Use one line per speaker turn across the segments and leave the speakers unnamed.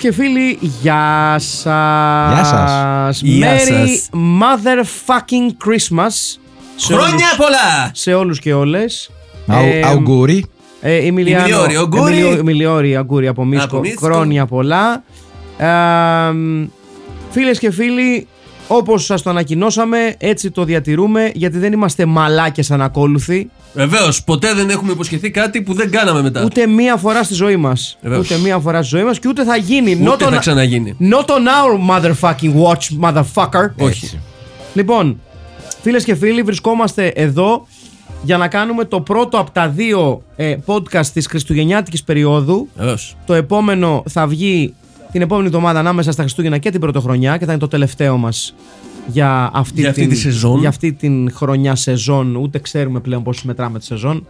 και φίλοι, γεια σα.
Γεια σας.
Γεια
Merry
σας.
motherfucking Christmas. σε
Χρόνια
όλους-
πολλά!
Σε όλους και όλες.
Αου- Αουγκούρι.
Ε, Εμιλιάνο-
Εμιλιόρι, Αγκούρι.
Εμιλιο- Εμιλιόρι, Αγκούρι από Μίσκο.
Από Μίσκο.
Χρόνια πολλά. Ε, Φίλες και φίλοι, όπως σας το ανακοινώσαμε, έτσι το διατηρούμε, γιατί δεν είμαστε μαλάκες ανακόλουθοι.
Βεβαίως, ποτέ δεν έχουμε υποσχεθεί κάτι που δεν κάναμε μετά.
Ούτε μία φορά στη ζωή μας.
Βεβαίως.
Ούτε μία φορά στη ζωή μας και ούτε θα γίνει.
Ούτε
Not on-
θα ξαναγίνει.
Not on our motherfucking watch, motherfucker.
Όχι.
Λοιπόν, φίλες και φίλοι, βρισκόμαστε εδώ για να κάνουμε το πρώτο από τα δύο ε, podcast της Χριστουγεννιάτικης περίοδου.
Βεβαίως.
Το επόμενο θα βγει την επόμενη εβδομάδα ανάμεσα στα Χριστούγεννα και την Πρωτοχρονιά και θα είναι το τελευταίο μας για αυτή,
Για αυτή
την,
τη σεζόν.
Για αυτή την χρονιά σεζόν. Ούτε ξέρουμε πλέον πώς μετράμε τη σεζόν.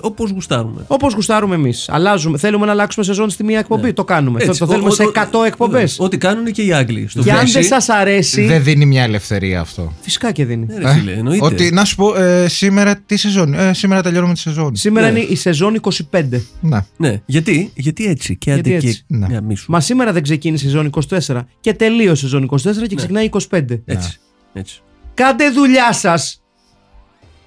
Όπως γουστάρουμε.
Όπως γουστάρουμε εμείς. Αλλάζουμε. Θέλουμε να αλλάξουμε σεζόν στη μία εκπομπή. Το κάνουμε.
Ναι. Έτσι,
το
ο-
θέλουμε
ο-
σε
ο-
100 εκπομπές.
Ό,τι κάνουν και οι Άγγλοι. Στο
Και αν
Φλέσι.
δεν σας αρέσει.
Δεν δίνει μια ελευθερία αυτό.
Φυσικά και δίνει.
Ναι, ρε φίλε, εννοείται.
Ότι να σου πω, ε, σήμερα τι σεζόν. Ε, σήμερα τελειώνουμε τη σεζόν.
Σήμερα
Ναι.
είναι η σεζόν 25.
Να.
Ναι, γιατί, γιατί έτσι. Και
Γιατί
άντε
έτσι.
και
Ναι.
μια μίσου.
Μα σήμερα δεν ξεκίνησε η σεζόν 24 και τελείωσε η σεζόν 24 και ξεκινάει η 25.
Έτσι. Έτσι.
Κάντε δουλειά σας.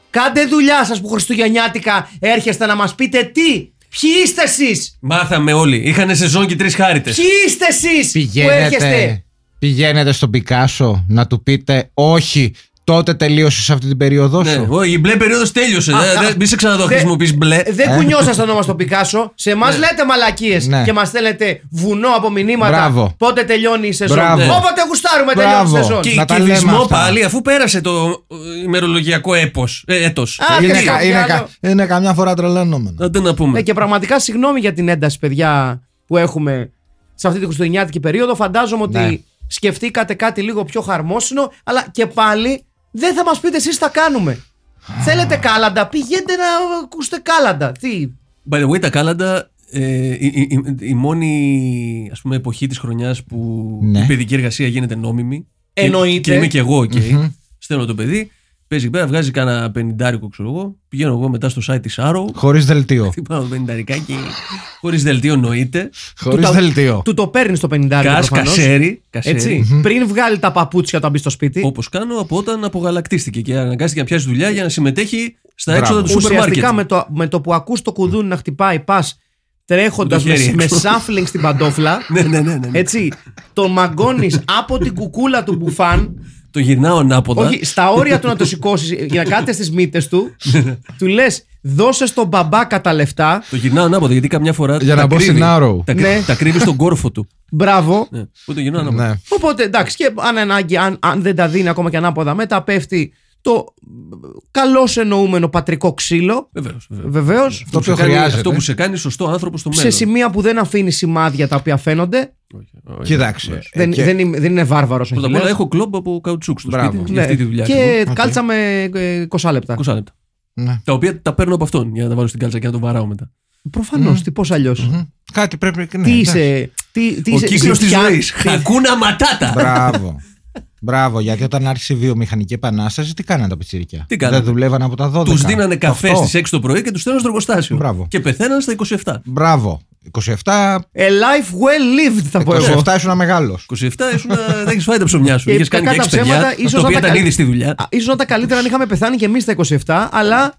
Κάντε δουλειά σας που Χριστουγεννιάτικα έρχεστε να μας πείτε τι. Ποιοι είστε εσείς.
Μάθαμε όλοι. Είχαν σεζόν και τρεις χάρητε.
Ποιοι είστε εσείς που έρχεστε;
Πηγαίνετε, πηγαίνετε στον Πικάσο να του πείτε όχι, τότε τελείωσες σε αυτή την περίοδό σου;
Ναι, όχι, η μπλε περίοδος τέλειωσε.
Α,
Δεν-
α,
δεν- Μη σε ξαναδώ
δεν-
χρησιμοποιεί μπλε.
Δεν κουνιώσασταν όμω το Πικάσο. Σε εμάς λέτε μαλακίες
Ναι.
και μας στέλνετε βουνό από μηνύματα.
Μπράβο.
Πότε τελειώνει η σεζόν.
Μπράβο.
Όποτε γουστάρουμε τελειώνει η
Μπράβο.
σεζόν.
Και
Να τα λέμε
κυβισμό
αυτά.
πάλι, αφού πέρασε το ε, ημερολογιακό έπος, ε, έτος.
Α,
είναι,
δεν
κα-
κάτι
είναι,
άλλο.
κα- είναι καμιά φορά τρελανόμενο.
Άντε να πούμε.
Ναι, και πραγματικά συγγνώμη για την ένταση, παιδιά, που έχουμε σε αυτή τη χριστουγεννιάτικη περίοδο. Φαντάζομαι ότι
Ναι.
σκεφτήκατε κάτι λίγο πιο χαρμόσυνο, αλλά και πάλι δεν θα μας πείτε εσείς τι θα κάνουμε. Θέλετε κάλαντα, πηγαίνετε να ακούσετε κάλαντα. Τι;
By the way, τα κάλαντα, ε, η, η- η- η μόνη ας πούμε, εποχή της χρονιάς που
Ναι.
η παιδική εργασία γίνεται νόμιμη. Και-
Εννοείται.
Και, είμαι και εγώ οκ. Στέλνω το παιδί, παίζει εκεί πέρα, βγάζει κάνα πενιντάρικο, ξέρω εγώ. Πηγαίνω εγώ μετά στο site της Arrow.
Χωρίς δελτίο.
Χτυπάω το πενινταρικάκι, χωρίς δελτίο εννοείται.
Χωρίς
τα-
δελτίο.
Του το παίρνεις στο 50
Cash, κασέρι, κασέρι.
Έτσι. Πριν βγάλει τα παπούτσια όταν μπει στο σπίτι.
Όπως κάνω από όταν απογαλακτίστηκε και αναγκάστηκε να πιάσει δουλειά για να συμμετέχει στα
Μπράβο.
έξοδα του σούπερ μάρκετ.
Ουσιαστικά με το, με το που ακούς το κουδούνι να χτυπάει, πας τρέχοντας
Με το
με,
χέρι
με
έξω.
σάφλινγκ στην παντόφλα.
Ναι, ναι, ναι. ναι.
Έτσι, τον μαγκώνεις από την κουκούλα του μπουφάν
Το γυρνάω ανάποδα.
Όχι, στα όρια του να το σηκώσεις για να κάθεται στις μύτες του, του λες, δώσε στον μπαμπάκα τα λεφτά.
Το γυρνάω ανάποδα γιατί καμιά φορά.
Για
τα
να μπω
κρύβει.
στην Arrow.
Τα,
Ναι.
τα κρύβει στον κόρφο του.
Μπράβο.
Ναι. Πού το γυρνάω ανάποδα.
Ναι.
Οπότε εντάξει, και αν, ανάγκη, αν, αν δεν τα δίνει ακόμα και ανάποδα, μετά πέφτει το καλώ εννοούμενο πατρικό ξύλο.
Βεβαίως.
Βεβαίως.
Το οποίο χρειάζεται.
Αυτό που σε κάνει σωστό άνθρωπο στο
Σε
μέλλον.
σημεία που δεν αφήνει σημάδια τα οποία φαίνονται.
Όχι, όχι.
Κοίταξε. ε,
δεν,
και-
δεν, είμαι- δεν είναι βάρβαρος ο
Πρώτα απ' όλα
Αχιλλέας.
έχω κλόμπ από καουτσούκ στο
Μπράβο.
σπίτι
Ναι.
για αυτή τη δουλειά.
Και
ακριβώς.
κάλτσα με ε, 20 λεπτά.
20 λεπτά.
ναι.
Τα οποία τα παίρνω από αυτόν για να τα βάλω στην κάλτσα και να το βαράω μετά.
Προφανώς, τι πώς αλλιώς;
Μμμ. Κάτι πρέπει. Ναι,
Τι
εντάξει.
είσαι. Τι, τι
Ο
είσαι,
κύκλος της
ζητιά-
ζωής.
τι-
Χακούνα ματάτα.
Μπράβο. Μπράβο, γιατί όταν άρχισε η βιομηχανική επανάσταση, τι κάνανε τα πιτσιρικιά.
Τι κάνανε;
Δεν δουλεύαν από τα 12.
Τους δίνανε καφές
Αυτό.
στις 6 το πρωί και τους στέλνουν στο εργοστάσιο.
Μπράβο.
Και πεθαίναν στα 27.
Μπράβο. 27,
A life well lived, θα πω εγώ.
27 ήσουν μεγάλο.
27 ήσουν, δεν έχεις φάει τα ψωμιά σου.
Και
Είχες κάνει και
κακά
6
τα
παιδιά.
ψέματα, ίσως
Τα
να
οποία
τα
ήταν
καλ-
ήδη στη δουλειά.
Α, Ίσως να τα καλύτερα αν είχαμε πεθάνει και εμείς στα 27, αλλά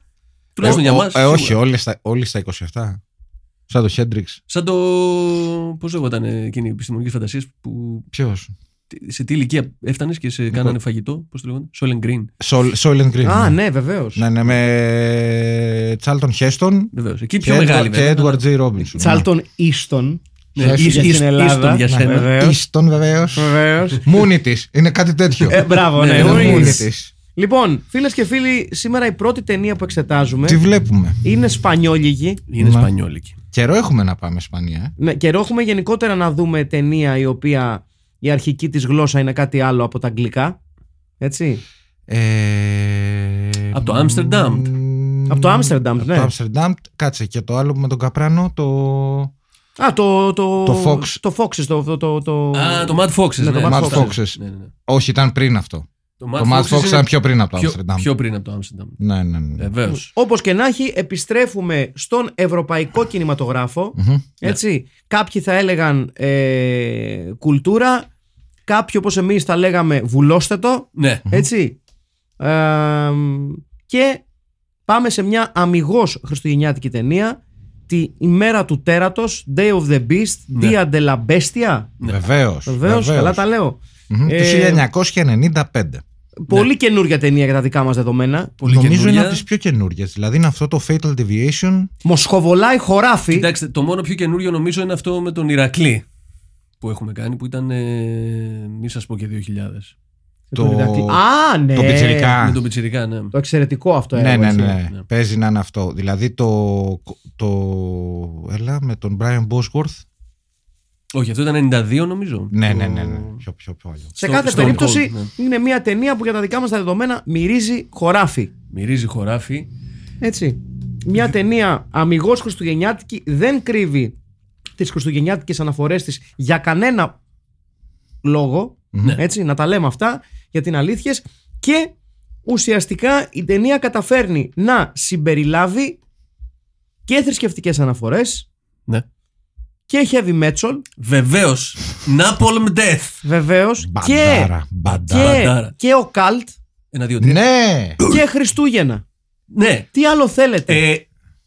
Τουλάχιστον για μας.
ε, όχι, όλοι στα, όλοι στα 27. Σαν το Χέντριξ.
Σαν το. Πώς λέγονταν εκείνη η επιστημονική φαντασία που.
Ποιος;
Τι- Σε τι ηλικία έφτανες και σε κάνανε φαγητό, πώς το λέγανε, Soylent Green.
Soil- Soylent Green.
Α,
ναι.
ναι, βεβαίως.
Ναι, ναι, με Τσάλτον Χέστον
Βεβαίως. Εκεί
και,
πιο μεγάλη.
Edward-
βέβαια.
και Edward J. Robinson.
Τσάλτον Ίστον.
Ναι,
Για
ίσ-
την
ίσ-
Ελλάδα.
ίστον για
Ναι,
σένα.
βέβαια.
Ίστον βεβαίως.
Βεβαίως.
Μούνι τη. Είναι κάτι τέτοιο.
Ε, μπράβο, ναι.
Ναι,
ο
ναι,
Ις.
Μούνι τη.
Λοιπόν, φίλες και φίλοι, σήμερα η πρώτη ταινία που εξετάζουμε
Τι βλέπουμε.
είναι σπανιόλικη.
Είναι
Μα.
σπανιόλικη.
Καιρό έχουμε να πάμε Ισπανία. ε.
Ναι, καιρό έχουμε γενικότερα να δούμε ταινία η οποία η αρχική της γλώσσα είναι κάτι άλλο από τα αγγλικά. Έτσι;
Ε,
Από το Άμστερνταμ.
μ,
Από το Άμστερνταμ,
από
ναι.
Το Άμστερνταμ. Κάτσε και το άλλο με τον Καπράνο. Το.
Α, το. Το,
Το Fox.
Το Foxes, το. το, το, το...
Α, το Mad Foxes.
Ναι, το
ναι.
Mad
Σωστά.
Foxes.
Ναι, ναι, ναι.
Όχι, ήταν πριν αυτό.
Το
Το Mad Fox
είναι
ήταν πιο πριν από το
πιο-
Άμστερνταμ.
Πιο πριν από το Άμστερνταμ.
Ναι, ναι, ναι.
Βεβαίως.
Όπως και να έχει, επιστρέφουμε στον ευρωπαϊκό κινηματογράφο.
Μμμ.
Έτσι. Κάποιοι θα έλεγαν ε, κουλτούρα, κάποιοι όπως εμείς θα λέγαμε βουλώστε το.
Ναι.
Έτσι. Ε, και πάμε σε μια αμυγός χριστουγεννιάτικη ταινία τη ημέρα του τέρατος Day of the Beast
Ναι.
Dia de la Bestia
Βεβαίως.
Βεβαίως, καλά τα λέω
Του
Ε,
1995.
Πολύ καινούργια ταινία για τα δικά μας δεδομένα
Πολύ
Νομίζω είναι
καινούρια.
από τις πιο καινούριες. Δηλαδή είναι αυτό το Fatal Deviation.
Μοσχοβολάει χωράφι
Κοιτάξτε, το μόνο πιο καινούριο νομίζω είναι αυτό με τον Ηρακλή που έχουμε κάνει που ήταν. Ε, μη σας πω και 2000.
Με τον
το-
Ηρακλή. Α, ναι.
το Πιτσιρικά.
Με τον Πιτσιρικά, ναι.
Το εξαιρετικό αυτό
Ναι,
έργο,
ναι,
έτσι.
ναι,
ναι.
Παίζει να είναι αυτό. Δηλαδή το. το έλα, με τον Brian Bosworth.
Όχι, αυτό ήταν 92 νομίζω.
Ναι,
Το-
ναι, ναι. ναι. Πιο, πιο, πιο άλλο.
Σε
Στο-
κάθε
Stone
περίπτωση
Cold,
είναι μια ταινία που για τα δικά μας τα δεδομένα μυρίζει χωράφι.
Μυρίζει χωράφι.
Έτσι. Μια ταινία αμυγός χριστουγεννιάτικη δεν κρύβει τις χριστουγεννιάτικες αναφορές της για κανένα λόγο.
Ναι.
Έτσι, να τα λέμε αυτά γιατί είναι αλήθειες. Και ουσιαστικά η ταινία καταφέρνει να συμπεριλάβει και θρησκευτικές αναφορές
Ναι.
Και heavy metal
Βεβαίως. Napalm Death.
βεβαίως και,
Μπαντάρα. Μπαντάρα.
και,
Μπαντάρα.
και ο Καλτ
Ένα, δύο, τρία.
Ναι!
και Χριστούγεννα.
Ναι.
Τι άλλο θέλετε;
Ε,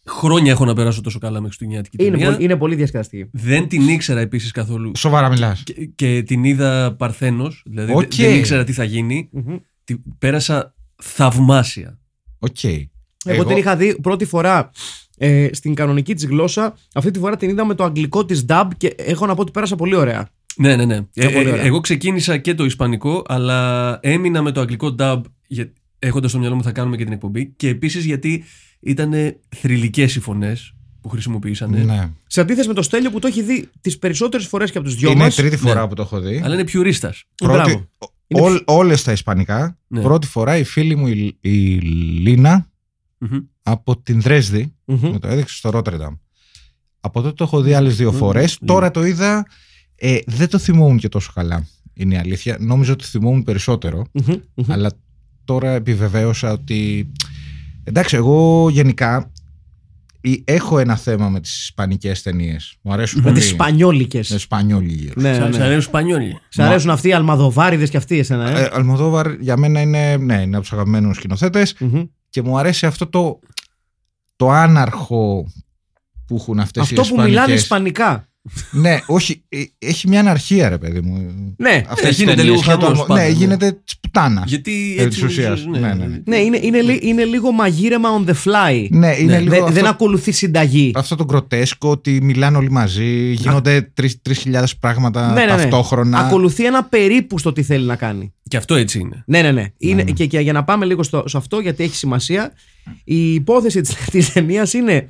χρόνια έχω να περάσω τόσο καλά με Χριστουγεννιάτικη
είναι,
ταινία.
πολύ, είναι πολύ διασκεδαστική.
Δεν την ήξερα επίσης καθόλου.
Σοβαρά μιλάς.
Και, και την είδα παρθένος. Δηλαδή
Οκ.
δεν ήξερα τι θα γίνει.
Μμμ.
Τη, πέρασα θαυμάσια.
Οκ.
Εγώ, την είχα δει πρώτη φορά ε, στην κανονική της γλώσσα. Αυτή τη φορά την είδα με το αγγλικό της dub και έχω να πω ότι πέρασα πολύ ωραία.
Ναι, ναι, ναι. Ε,
πολύ
ε,
ωραία.
εγώ ξεκίνησα και το Ισπανικό, αλλά έμεινα με το αγγλικό dub έχοντας στο μυαλό μου θα κάνουμε και την εκπομπή. Και επίσης γιατί ήταν θρηλυκές οι φωνές που χρησιμοποιήσανε.
Ναι.
Σε αντίθεση με το Στέλιο που το έχει δει τις περισσότερες φορές και από τους δυο
Είναι
μας.
η τρίτη φορά
Ναι.
που το έχω δει.
Αλλά είναι πιουρίστα.
Μπράβο. Είναι
Όλ, όλες τα ισπανικά.
Ναι.
Πρώτη φορά η φίλη μου η, η Λίνα από την Δρέσδη μου το έδειξε στο Ρότερνταμ. Από τότε το έχω δει άλλες δύο
Μμμ.
φορές. Τώρα το είδα. Ε, δεν το θυμόμουν και τόσο καλά. Είναι η αλήθεια. Νόμιζα ότι θυμόμουν περισσότερο. αλλά τώρα επιβεβαίωσα ότι. Εντάξει, εγώ γενικά ε, έχω ένα θέμα με τις ισπανικές ταινίες. Μου αρέσουν
Με
πολύ.
τις Σπανιόλικες.
Με σπανιόλοι.
Ναι,
Σα
ναι.
αρέσουν Σπανιόλοι.
Σ' αρέσουν αυτοί οι αλμαδοβάριδες και αυτοί εσένα, ε;
Ε, Αλμοδόβαρ για μένα είναι, ναι, είναι από τους αγαπημένους σκηνοθέτες
Μμμ.
Και μου αρέσει αυτό το, το άναρχο που έχουν αυτές οι
Αυτό που
ισπανικές.
μιλάνε Ισπανικά.
Ναι, όχι, ε, έχει μια αναρχία, ρε παιδί μου.
Ναι,
Αυτές οι
γίνεται
ταινίες.
λίγο
Είναι το
χαμός
αρμο-
πάντα,
Ναι,
ναι.
γίνεται της πουτάνας.
Γιατί
Επί
έτσι.
της ουσίας,
ναι,
ναι, ναι, ναι.
ναι είναι, είναι, λι- είναι λίγο μαγείρεμα on the fly.
Ναι, είναι
Ναι,
λίγο
Δεν,
αυτό,
δεν ακολουθεί συνταγή.
αυτό το γκροτέσκο ότι μιλάνε όλοι μαζί, γίνονται τρει χιλιάδες πράγματα
Ναι, ναι, ναι.
ταυτόχρονα.
Ακολουθεί ένα περίπου στο τι θέλει να κάνει.
Και αυτό έτσι είναι.
Ναι, ναι, ναι. Είναι, Και, και για να πάμε λίγο στο, σε αυτό, γιατί έχει σημασία, η υπόθεση της, της ταινίας είναι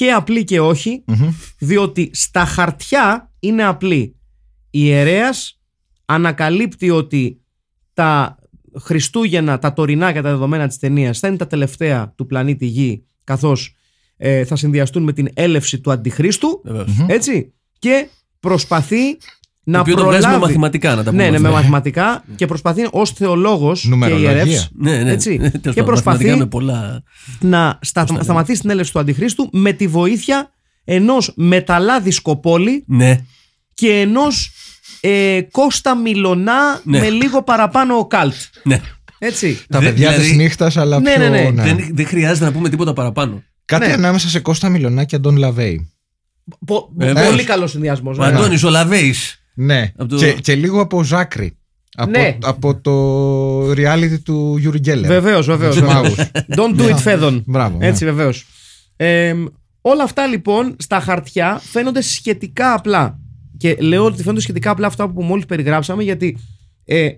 και απλή και όχι,
Μμμ.
διότι στα χαρτιά είναι απλή. Η ιερέας ανακαλύπτει ότι τα Χριστούγεννα, τα τωρινά και τα δεδομένα της ταινίας θα είναι τα τελευταία του πλανήτη Γη, καθώς ε, θα συνδυαστούν με την έλευση του Αντιχρίστου,
Βεβαίως.
έτσι, και προσπαθεί
Το
να
οποίο το βγάζει με
προλάβει...
μαθηματικά, να τα πούμε.
Ναι, ναι, με
αυτά.
μαθηματικά και προσπαθεί ως θεολόγος και
Νουμερολογία.
ιερεύς
Ναι, ναι.
Έτσι.
Τέλος
Και
πάντων,
προσπαθεί-
μαθηματικά με πολλά.
να στα, σταματήσει την έλευση του Αντιχρίστου με τη βοήθεια ενός μεταλλά δισκοπώλη
Ναι.
και ενός ε, Κώστα Μυλωνά
Ναι.
με λίγο παραπάνω occult.
ναι.
Έτσι.
Τα
Δε-
παιδιά
δηλαδή-
της νύχτας, αλλά
Ναι,
πιο.
ναι, ναι.
Δεν, δεν χρειάζεται να πούμε τίποτα παραπάνω.
Κάτι
Ναι.
ανάμεσα σε Κώστα Μυλωνά και Αντών Λαβέη.
Πο-
Βεβαίως.
πολύ καλός συνδυασμός.
Ο Αντώνης ο Λαβέης.
Ναι.
Απ' το-
Και, και λίγο από Ζάκρη. Από,
Ναι.
από το reality του Γιούρι Γκέλερ.
Βεβαίως, βεβαίως.
Τους μάγους.
Don't do it, Φέδων.
Μπράβο. ναι.
Έτσι, βεβαίως. όλα αυτά λοιπόν στα χαρτιά φαίνονται σχετικά απλά. Και λέω ότι φαίνονται σχετικά απλά αυτά που μόλις περιγράψαμε, γιατί ε,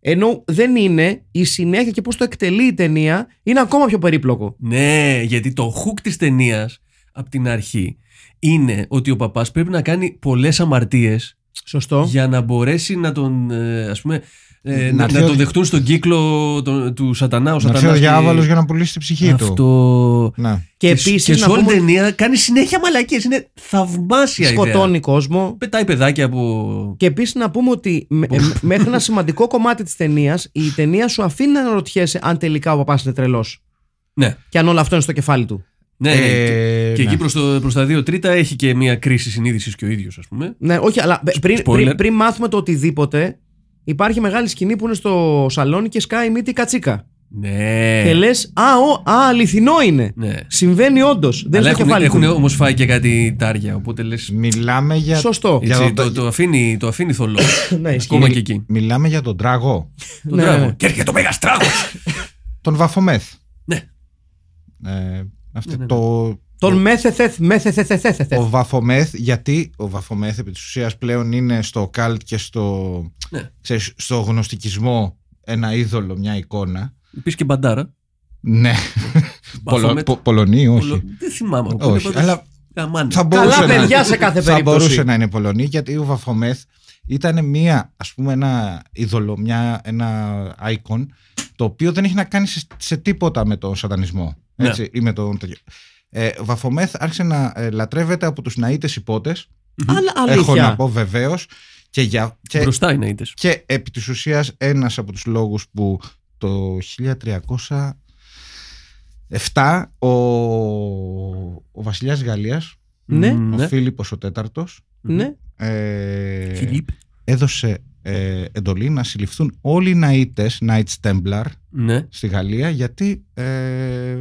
ενώ δεν είναι, η συνέχεια και πώς το εκτελεί η ταινία είναι ακόμα πιο περίπλοκο.
Ναι, γιατί το hook της ταινίας από την αρχή είναι ότι ο παπάς πρέπει να κάνει πολλές αμαρτίες
Σωστό.
για να μπορέσει να τον, ε, ας πούμε, ε,
Να
να,
έρθει
να
ο-
τον δεχτούν στον κύκλο τον- του σατανά. Ο
Να έρθει
σατανάς
ο
και-
διάβολος για να πουλήσει τη ψυχή του.
Αυτό...
Ναι.
Και,
Και,
επίσης
και
να
σε όλη την
πούμε
ταινία κάνει συνέχεια μαλακίες. Είναι θαυμάσια ιδέα.
σκοτώνει κόσμο.
Πετάει παιδάκια από...
Και επίσης να πούμε ότι με- ε, μέχρι ένα σημαντικό κομμάτι της ταινίας, η ταινία σου αφήνει να αναρωτιέσαι αν τελικά ο παπάς είναι τρελός.
Ναι,
Και αν όλο αυτό είναι στο κεφάλι του.
Ναι, ναι.
Ε,
και, και
ναι.
εκεί προς, το, προς τα δύο τρίτα έχει και μια κρίση συνείδησης και ο ίδιος ας πούμε.
Ναι, όχι, αλλά πε- πριν,
Spoiler.
πριν, πριν μάθουμε το οτιδήποτε, υπάρχει μεγάλη σκηνή που είναι στο σαλόνι και σκάει η μύτη η κατσίκα.
Ναι.
Και λες, α, ο, α, αληθινό είναι.
ναι.
Συμβαίνει όντως. Δεν είναι
Αλλά
στο
έχουν,
κεφάλι
έχουν
του.
όμως φάει και κάτι τάρια, οπότε λες...
Μιλάμε για,
Σωστό.
για
Έτσι,
το-
το, το, αφήνει, το αφήνει θολό.
Ναι, ισχύει.
Ακόμα και εκεί.
μιλάμε για τον τράγο.
Τον
Ναι,
τράγο.
ναι.
Και έρχεται ο Μεγαστράγος.
Τον Βαφομέθ.
Ναι.
Ε, αυτή
Ναι, ναι, ναι.
το,
Τον μέθεθεθ, μέθεθεθεθεθεθ.
ο Βαφομέθ, γιατί ο Βαφομέθ επί της ουσίας πλέον είναι στο καλτ και στο,
Ναι.
ξέρεις, στο γνωστικισμό ένα είδωλο, μια εικόνα.
Επίσης και μπαντάρα.
Ναι. Πολο,
Μπαφομέτ.
πο, Πολωνοί, όχι.
Πολο- Δεν θυμάμαι.
Όχι,
Οπότε πάντως
αλλά
γαμάνε.
θα
Καλά
μπορούσε
παιδιά
να,
σε κάθε
θα
περίπτωση.
μπορούσε να είναι Πολωνοί γιατί ο Βαφομέθ ήταν μία, ας πούμε ένα είδωλο, μια, ένα icon το οποίο δεν έχει να κάνει σε, σε τίποτα με τον σατανισμό
Ναι.
Έτσι, ή με τον τέτοιο. Ε, ο Βαφομέθ άρχισε να ε, λατρεύεται από τους ναΐτες υπότες
Αλλά
έχω να
αλήθεια.
πω βεβαίως. Και, για, και,
Μπροστά είναι ήτες.
και επί της ουσίας ένας από τους λόγους που το 1307 ο, ο βασιλιάς Γαλλίας,
Ναι.
Μ,
ο Φίλιππος ο τέταρτος,
Ναι.
ε,
Φιλίπ.
έδωσε ε, εντολή να συλληφθούν όλοι οι Ναΐτες, Knights Templar
Ναι.
στη Γαλλία γιατί ε,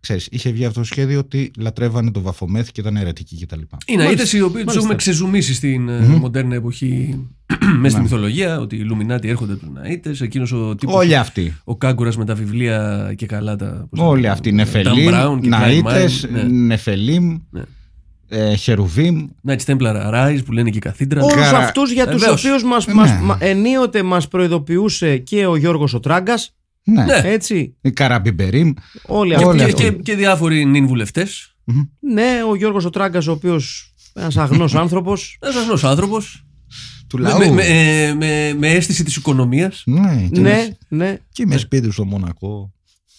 ξέρεις, είχε βγει αυτό το σχέδιο ότι λατρεύανε τον Βαφομέθ και ήταν αιρετικοί κτλ.
Είναι
Μάλιστα.
ήτες οι οποίοι τους
Μάλιστα.
έχουμε ξεζουμίσει στην ε,
Μμμ.
μοντέρνα εποχή μέσα στη
Ναι.
μυθολογία ότι οι Λουμινάτοι έρχονται από τους Ναΐτες εκείνος ο τύπος
Όλοι αυτοί.
ο Κάγκουρας με τα βιβλία και καλά τα πώς
Όλοι
τα-
αυτοί.
Dan
Νεφελίμ,
Brown και Klein
Ναΐτες,
Mind, ναι.
Νεφελίμ,
Ναι.
ε, Χερουβίμ.
Knights Templar Arise που λένε και η καθήντρα
Όλους
Καρα-
αυτούς για τους
Βεβαίως.
οποίους μας,
Ναι.
μας, μα- ενίοτε μας προειδοποιούσε και ο Γιώργος ο Τράγκα.
Ναι.
Ναι.
Έτσι.
Η Καραμπιμπερίμ.
Όλοι
Και-
αυτοί.
και,
αυτοί.
και, και διάφοροι νυν βουλευτές
Ναι, ο Γιώργος ο Τράγκα, ο οποίος ένας αγνός άνθρωπος.
ένας αγνός άνθρωπος
Του
με,
λαού.
με, με, ε, με, με αίσθηση της οικονομίας
Ναι, και
ναι,
με-
ναι.
Και με σπίτι στο Μονακό.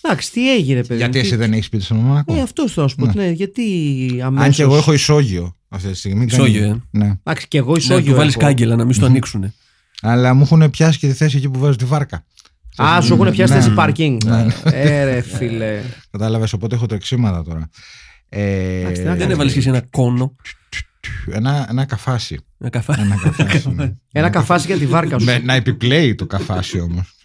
Εντάξει, τι έγινε, παιδί.
Γιατί
μου,
εσύ
τι-
δεν έχεις σπίτι στο Μονακό.
Ε, αυτό θα σου πω.
Ναι.
Ναι, γιατί αμέσως...
Αν και εγώ έχω ισόγειο αυτή τη στιγμή.
Ισόγειο,
κάνει-
ε.
Ναι.
Εντάξει, και εγώ
να
ισόγειο
του βάλεις
έχω.
κάγκελα να μην στο ανοίξουν
Αλλά μου έχουν πιάσει και τη θέση εκεί που βάζω τη βάρκα.
Α, σου έχουν πιάσει
Ναι.
θέση πάρκινγκ.
Ναι.
Ε, ρε φίλε.
Κατάλαβες, οπότε έχω τρεξίματα τώρα. Ε,
Εντάξει, τι να
δεν
κάνεις.
έβαλες και εσύ ένα κόνο
ένα, ένα καφάσι.
ένα καφά
Ένα καφάσι. ναι.
Ένα καφάσι για τη βάρκα σου.
Με- να επιπλέει το καφάσι όμως.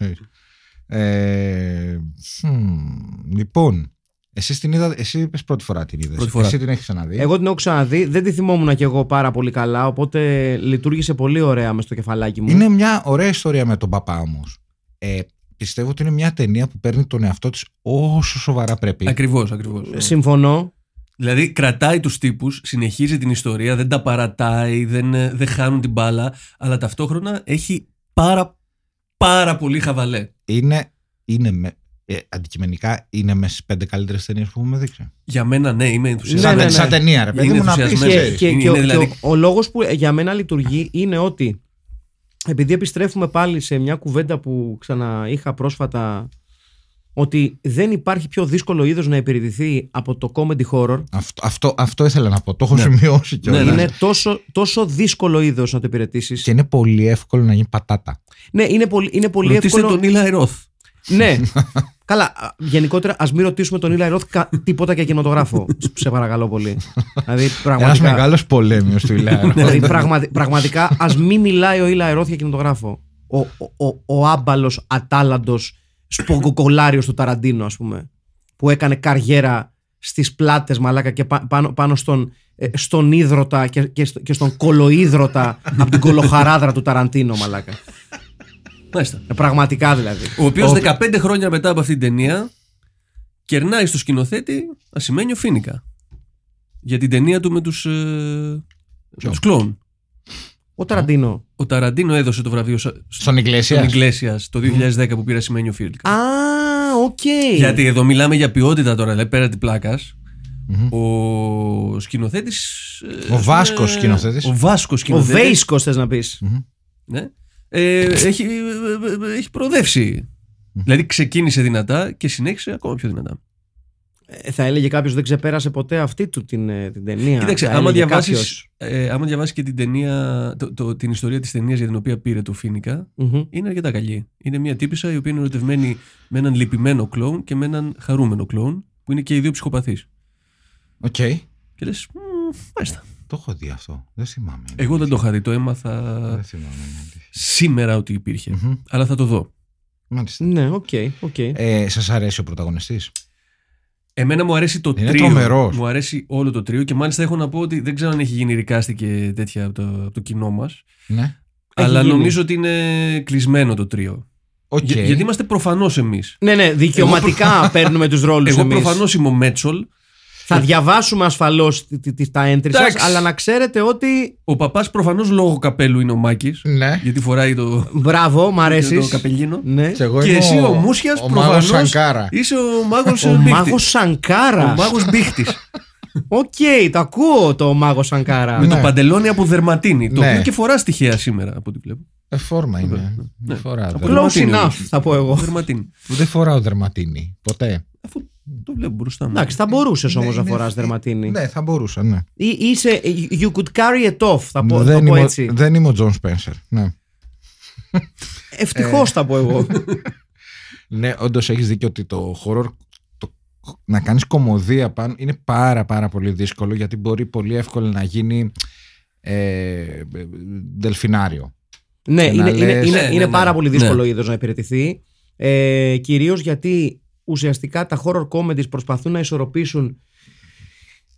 Ε, μ, λοιπόν, εσύ την είδα, εσύ είπες πρώτη φορά την είδες.
Πρώτη φορά.
Εσύ την έχεις ξαναδεί;
Εγώ την έχω ξαναδεί, δεν τη θυμόμουν κι εγώ πάρα πολύ καλά, οπότε λειτουργήσε πολύ ωραία μες στο κεφαλάκι μου.
Είναι μια ωραία ιστορία με τον παπά όμως. Ε, πιστεύω ότι είναι μια ταινία που παίρνει τον εαυτό της όσο σοβαρά πρέπει.
ακριβώς, ακριβώς
Συμφωνώ.
Δηλαδή κρατάει τους τύπους, συνεχίζει την ιστορία, δεν τα παρατάει, δεν, ε, δεν χάνουν την μπάλα, αλλά ταυτόχρονα έχει πάρα πάρα πολύ χαβαλέ.
Είναι, είναι με, ε, αντικειμενικά είναι με στις πέντε καλύτερες ταινίες που έχουμε δείξει.
Για μένα ναι, είμαι
Ναι,
ενθουσιασμένος.
ναι,
σαν,
ναι.
σαν ταινία, ρε παιδί
Είναι
μου, να πεις,
ενθουσιασμένος.
Και,
ξέρεις.
και,
Είναι
και, ο-
δηλαδή-
και ο, ο λόγος που για μένα λειτουργεί είναι ότι επειδή επιστρέφουμε πάλι σε μια κουβέντα που ξαναείχα πρόσφατα ότι δεν υπάρχει πιο δύσκολο είδος να υπηρετηθεί από το comedy horror
Αυτό, αυτό, αυτό ήθελα να πω. Το έχω
Ναι.
σημειώσει κιόλας.
Ναι, ναι.
είναι τόσο, τόσο δύσκολο είδος να το υπηρετήσεις
Και είναι πολύ εύκολο να γίνει πατάτα.
ναι είναι πολύ, είναι πολύ
Ρωτήστε
εύκολο
τον Ήλα Ροθ.
ναι Καλά, α, γενικότερα ας μην ρωτήσουμε τον Ήλα Ροθ κα- τίποτα για κινηματογράφο. σε παρακαλώ πολύ. δηλαδή,
Ένας
πραγματικά.
μεγάλος πολέμιος του Ιλέα.
Δηλαδή, πραγματι- πραγματικά, ας μην μιλάει ο Ήλα Ερώθ για κινηματογράφο. Ο, ο, ο, ο άμπαλος, ατάλαντος, σπογκοκολάριο του Ταραντίνο, ας πούμε. Που έκανε καριέρα στις πλάτες, μαλάκα, και πα- πάνω, πάνω στον, ε, στον ίδρωτα και, και, στο- και στον κολοίδρωτα από την κολοχαράδρα του Ταραντίνο, μαλάκα.
Μάλιστα.
Ε, Πραγματικά δηλαδή.
Ο οποίος
Ο-
15 χρόνια μετά από αυτή την ταινία κερνάει στο σκηνοθέτη ασημένιο Φοίνικα. Για την ταινία του με τους
Ποιο;
τους κλόουν.
Ο Ταραντίνο.
Ο Ταραντίνο έδωσε το βραβείο σα-
Στον Ιγκλέσιας;
στον Ιγκλέσιας το 2010 που πήρε ασημένιο Φοίνικα.
Α, οκ.
Γιατί εδώ μιλάμε για ποιότητα τώρα, δηλαδή πέρα την πλάκας. Ο σκηνοθέτης.
Ο Βάσκος σκηνοθέτης.
Ο Βάσκος
Ο
σκηνοθέτης.
Βέισκος θες να πεις.
Ναι. Ε, έχει, ε, ε, ε, έχει προοδεύσει. Δηλαδή ξεκίνησε δυνατά και συνέχισε ακόμα πιο δυνατά.
Ε, θα έλεγε κάποιος δεν ξεπέρασε ποτέ αυτή του την, ε, την ταινία.
Κοίταξε,
Θα
άμα
έλεγε
διαβάσεις,
κάποιος.
ε, άμα διαβάσεις και την ταινία, το, το- την ιστορία της ταινίας για την οποία πήρε το Φίνικα,
Μμμ.
είναι αρκετά καλή. Είναι μια τύπησα η οποία είναι ερωτευμένη με έναν λυπημένο κλόουν και με έναν χαρούμενο κλόουν, που είναι και οι δύο ψυχοπαθείς.
Οκ.
Και λες, «Μμμ, μάλιστα.
Το έχω δει αυτό. Δεν θυμάμαι.
Εγώ δεν το είχα δει, το έμαθα
Δεν θυμάμαι. είναι αλήθεια.
σήμερα ότι υπήρχε.
Μμμ.
Αλλά θα το δω.
Μάλιστα.
Ναι, οκ. οκ.
Ε, Σας αρέσει ο πρωταγωνιστής;
Εμένα μου αρέσει το
Είναι
τρίο.
τρομερός.
Μου αρέσει όλο το τρίο και μάλιστα έχω να πω ότι δεν ξέρω αν έχει γίνει recast και τέτοια από το, από το κοινό μας.
Ναι.
Αλλά
γίνει.
νομίζω ότι είναι κλεισμένο το τρίο.
Οκ.
Για- γιατί είμαστε προφανώς εμείς.
Ναι, ναι, δικαιωματικά παίρνουμε τους ρόλους
Εγώ
εμείς.
προφανώς είμαι ο Μέτσολ.
Θα διαβάσουμε ασφαλώς τα entry σας,
Εντάξει.
αλλά να ξέρετε ότι.
Ο παπάς προφανώς λόγω καπέλου είναι ο Μάκης.
Ναι.
Γιατί φοράει το,
Μπράβο, μ' αρέσεις.
το καπελίνο.
Ναι.
Και, εγώ
Και
είμαι
εσύ ο Μούσιας
ο μάγος
προφανώς
Σανκάρα.
Είσαι ο μάγος
Ο μάγος Σανκάρας.
Ο μάγος μπίχτη.
Οκ, το ακούω το μάγος Σανκάρα.
με
Ναι.
το παντελόνι από δερματίνη. Το
Ναι.
οποίο και φοράς τυχαία σήμερα από ό,τι βλέπω.
Ε, φόρμα είναι.
Ναι.
Δεν φοράω.
Από
δερμα-
Close
δερματίνη
enough,
όμως.
θα πω εγώ.
Δερματίνη.
Δεν φοράω δερματίνη. Ποτέ.
Αφού το βλέπω μπροστά μου.
Εντάξει, θα μπορούσες όμως
Ναι,
να
είναι-
φοράς δερματίνη.
Ναι, θα μπορούσα, ναι.
Ή είσαι. You could carry it off, θα πω, θα
δεν,
πω
είμαι,
έτσι.
δεν είμαι ο Τζον Σπένσερ. Ναι,
Ευτυχώς θα πω εγώ.
ναι όντως έχεις δίκιο ότι το horror. Το, να κάνεις κωμωδία πάνω είναι πάρα πάρα πολύ δύσκολο γιατί μπορεί πολύ εύκολα να γίνει ε, δελφινάριο.
ναι,
Και να
είναι, είναι,
λες-
είναι,
Ναι, ναι,
είναι
ναι.
πάρα πολύ
Ναι.
δύσκολο είδος να υπηρετηθεί. Ε, Κυρίως γιατί ουσιαστικά τα horror comedies προσπαθούν να ισορροπήσουν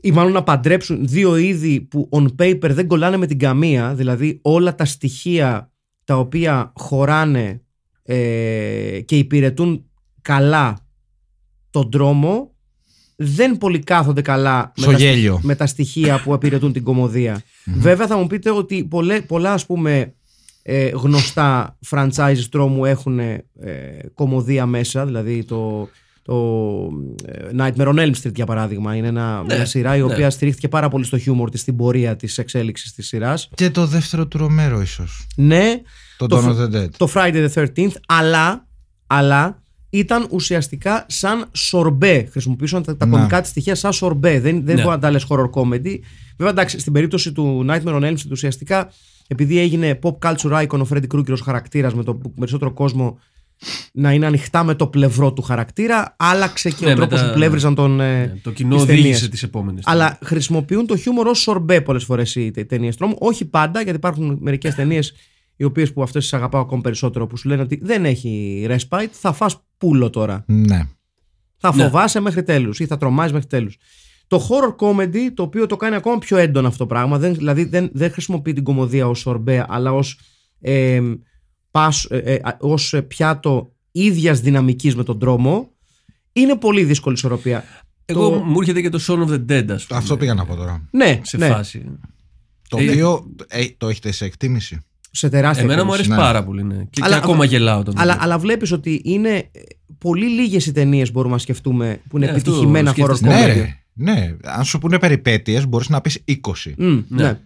ή μάλλον να παντρέψουν δύο είδη που on paper δεν κολλάνε με την καμία, δηλαδή όλα τα στοιχεία τα οποία χωράνε ε, και υπηρετούν καλά τον τρόμο δεν πολύ κάθονται καλά
Στο
με τα,
γέλιο.
με τα στοιχεία που υπηρετούν την κομμωδία. Βέβαια θα μου πείτε ότι πολλέ, πολλά ας πούμε ε, γνωστά franchises τρόμου έχουν ε, κομμωδία μέσα, δηλαδή το, το ε, Nightmare on Elm Street για παράδειγμα είναι ένα,
Ναι,
μια σειρά η
ναι.
οποία στηρίχθηκε πάρα πολύ στο χιούμορ της στην πορεία της εξέλιξης της σειράς.
Και το δεύτερο του Ρομέρο, ίσως.
Ναι,
Το
Το
Dawn
φ-
of the Dead.
το Friday the 13th, αλλά, αλλά ήταν ουσιαστικά σαν σορμπέ. Χρησιμοποιούσαν τα, τα
Να.
κομικά της στοιχεία σαν σορμπέ. Δεν, δεν
Ναι.
μπορεί να τα λες horror comedy. Βέβαια, εντάξει, στην περίπτωση του Nightmare on Elm Street ουσιαστικά επειδή έγινε pop culture icon ο Freddy Krueger ως χαρακτήρας με το περισσότερο κόσμο να είναι ανοιχτά με το πλευρό του χαρακτήρα, άλλαξε και
Ναι,
ο τρόπος
μετά-
που πλεύριζαν τον. ε,
Ναι, το κοινό
τις ταινίες.
οδήγησε τις επόμενες.
Αλλά χρησιμοποιούν το χιούμορ ως σορμπέ πολλές φορές οι ταινίες τρόμου. Όχι πάντα, γιατί υπάρχουν μερικές ταινίες οι οποίες που αυτές τις αγαπάω ακόμα περισσότερο, που σου λένε ότι δεν έχει respite, θα φας πουλο τώρα.
Ναι.
Θα
Ναι.
φοβάσαι μέχρι τέλους ή θα τρομάζεις μέχρι τέλους. Το horror comedy, το οποίο το κάνει ακόμα πιο έντονο αυτό το πράγμα, δεν, δηλαδή δεν, δεν χρησιμοποιεί την κομμωδία ως σορμπέ, αλλά ως ε, πας, ε, ε, ως πιάτο ίδιας δυναμικής με τον τρόμο, είναι πολύ δύσκολη ισορροπία.
Εγώ
το-
μου έρχεται και το Son of the Dead, ας πούμε.
Αυτό πήγα να πω τώρα.
Ναι,
Σε
ναι,
φάση.
Το
Ε,
οποίο ε, το έχετε σε εκτίμηση.
σε τεράστια
Εμένα μου
εκτίμηση.
αρέσει
Ναι.
πάρα πολύ, ναι. Και,
Αλλά-
και ακόμα γελάω όταν το
Αλλά,
βλέπω.
αλλά βλέπεις ότι είναι ε, πολύ λίγες οι ταινίες μπορούμε να σκεφτούμε που είναι
Ναι, αυτό
επιτυχημένα horror
σκέφτεσαι.
comedy.
Ναι, ρε. Ναι, αν σου πούνε περιπέτειες μπορείς να πεις 20.
Μμ, ναι.
Ναι.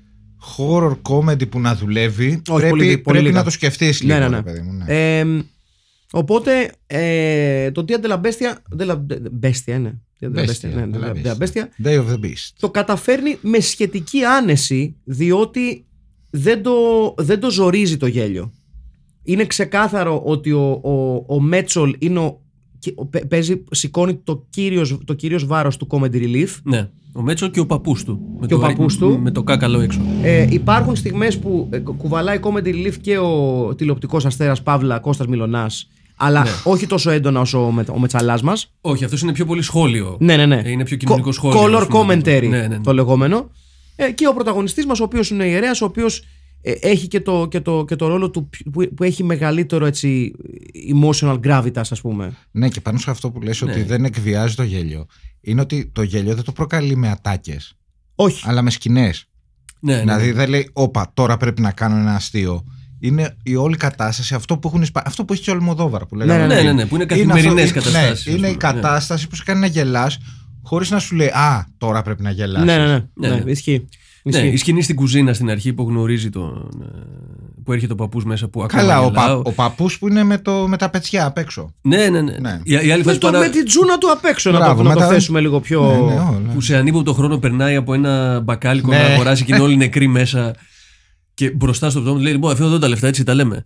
Horror comedy που να δουλεύει
πολύ-
πρέπει,
πολύ
πρέπει
λίγα.
να το σκεφτείς
Ναι,
λίγο,
ναι, ναι.
ρε παιδί μου. ναι.
Ε, οπότε ε, το Dia de la Bestia. De la Bestia είναι. Dia de la
Bestia,
Bestia, ναι,
de la
de la Bestia.
Day of the Beast.
Το καταφέρνει με σχετική άνεση διότι δεν το, δεν το ζορίζει το γέλιο. Είναι ξεκάθαρο ότι ο, ο, ο Μέτσολ είναι ο, και- ο- παί- παίζει, σηκώνει το κύριος, το κύριος βάρος του comedy relief
Ναι. Ο Μέτσο και ο παππούς του. Με
Και ο
το,
παππούς του.
Με το κάκαλο έξω.
Ε, υπάρχουν στιγμές που ε, κου- κουβαλάει comedy relief και ο τηλεοπτικός αστέρας Παύλα Κώστας Μιλωνάς αλλά
Ναι.
όχι τόσο έντονα όσο ο, με, ο Μετσαλάς μας.
Όχι, αυτός είναι πιο πολύ σχόλιο.
Ναι, ναι, ναι.
Ε, Είναι πιο κοινωνικό
Κο-
σχόλιο.
Color
ας πούμε.
commentary
Ναι, ναι, ναι.
το λεγόμενο. Ε, και ο πρωταγωνιστής μας ο οποίος είναι ο ιερέας, ο οποίος ε, έχει και το, και το, και το ρόλο του που, που έχει μεγαλύτερο έτσι emotional gravitas ας πούμε.
Ναι, και πάνω σε αυτό που λες
Ναι.
ότι δεν εκβιάζει το γέλιο. Είναι ότι το γέλιο δεν το προκαλεί με ατάκες,
Όχι.
αλλά με σκηνές.
Ναι, ναι.
Δηλαδή δεν λέει, Όπα, τώρα πρέπει να κάνω ένα αστείο. Είναι η όλη κατάσταση αυτό που, έχουν, σπα- αυτό που έχει και ο Αλμοδόβαρα που λέγαμε.
ναι,
πριν.
ναι, ναι, που είναι
αυτό-
καθημερινές
είναι-
καταστάσεις,
Ναι,
ας
είναι η
πούμε, ναι.
κατάσταση που σε κάνει να γελάς χωρίς να σου λέει Α, τώρα πρέπει να γελάσεις.
Ναι, ναι, ναι,
Ναι,
ναι,
ναι.
ισχύει.
Ναι,
Ισχύει.
η σκηνή στην κουζίνα στην αρχή που γνωρίζει τον. ε, που έρχεται ο παππούς μέσα που ακόμα
Καλά, ο,
γελάω.
πα, ο παππούς που είναι με, το, με τα πετσιά απ' έξω.
Ναι, ναι, ναι.
Ναι.
Η, η άλλη
με,
φάση
το,
τώρα
με την τζούνα του απ' έξω να,
Μπράβο,
το, να το
μετά-
θέσουμε λίγο πιο...
Ναι, ναι, όλα.
που σε ανύποπτο χρόνο περνάει από ένα μπακάλικο
Ναι.
να αγοράσει και είναι όλοι νεκροί μέσα. Και μπροστά στο πτώμα του λέει: Λοιπόν, αφήνω εδώ τα λεφτά, έτσι τα λέμε.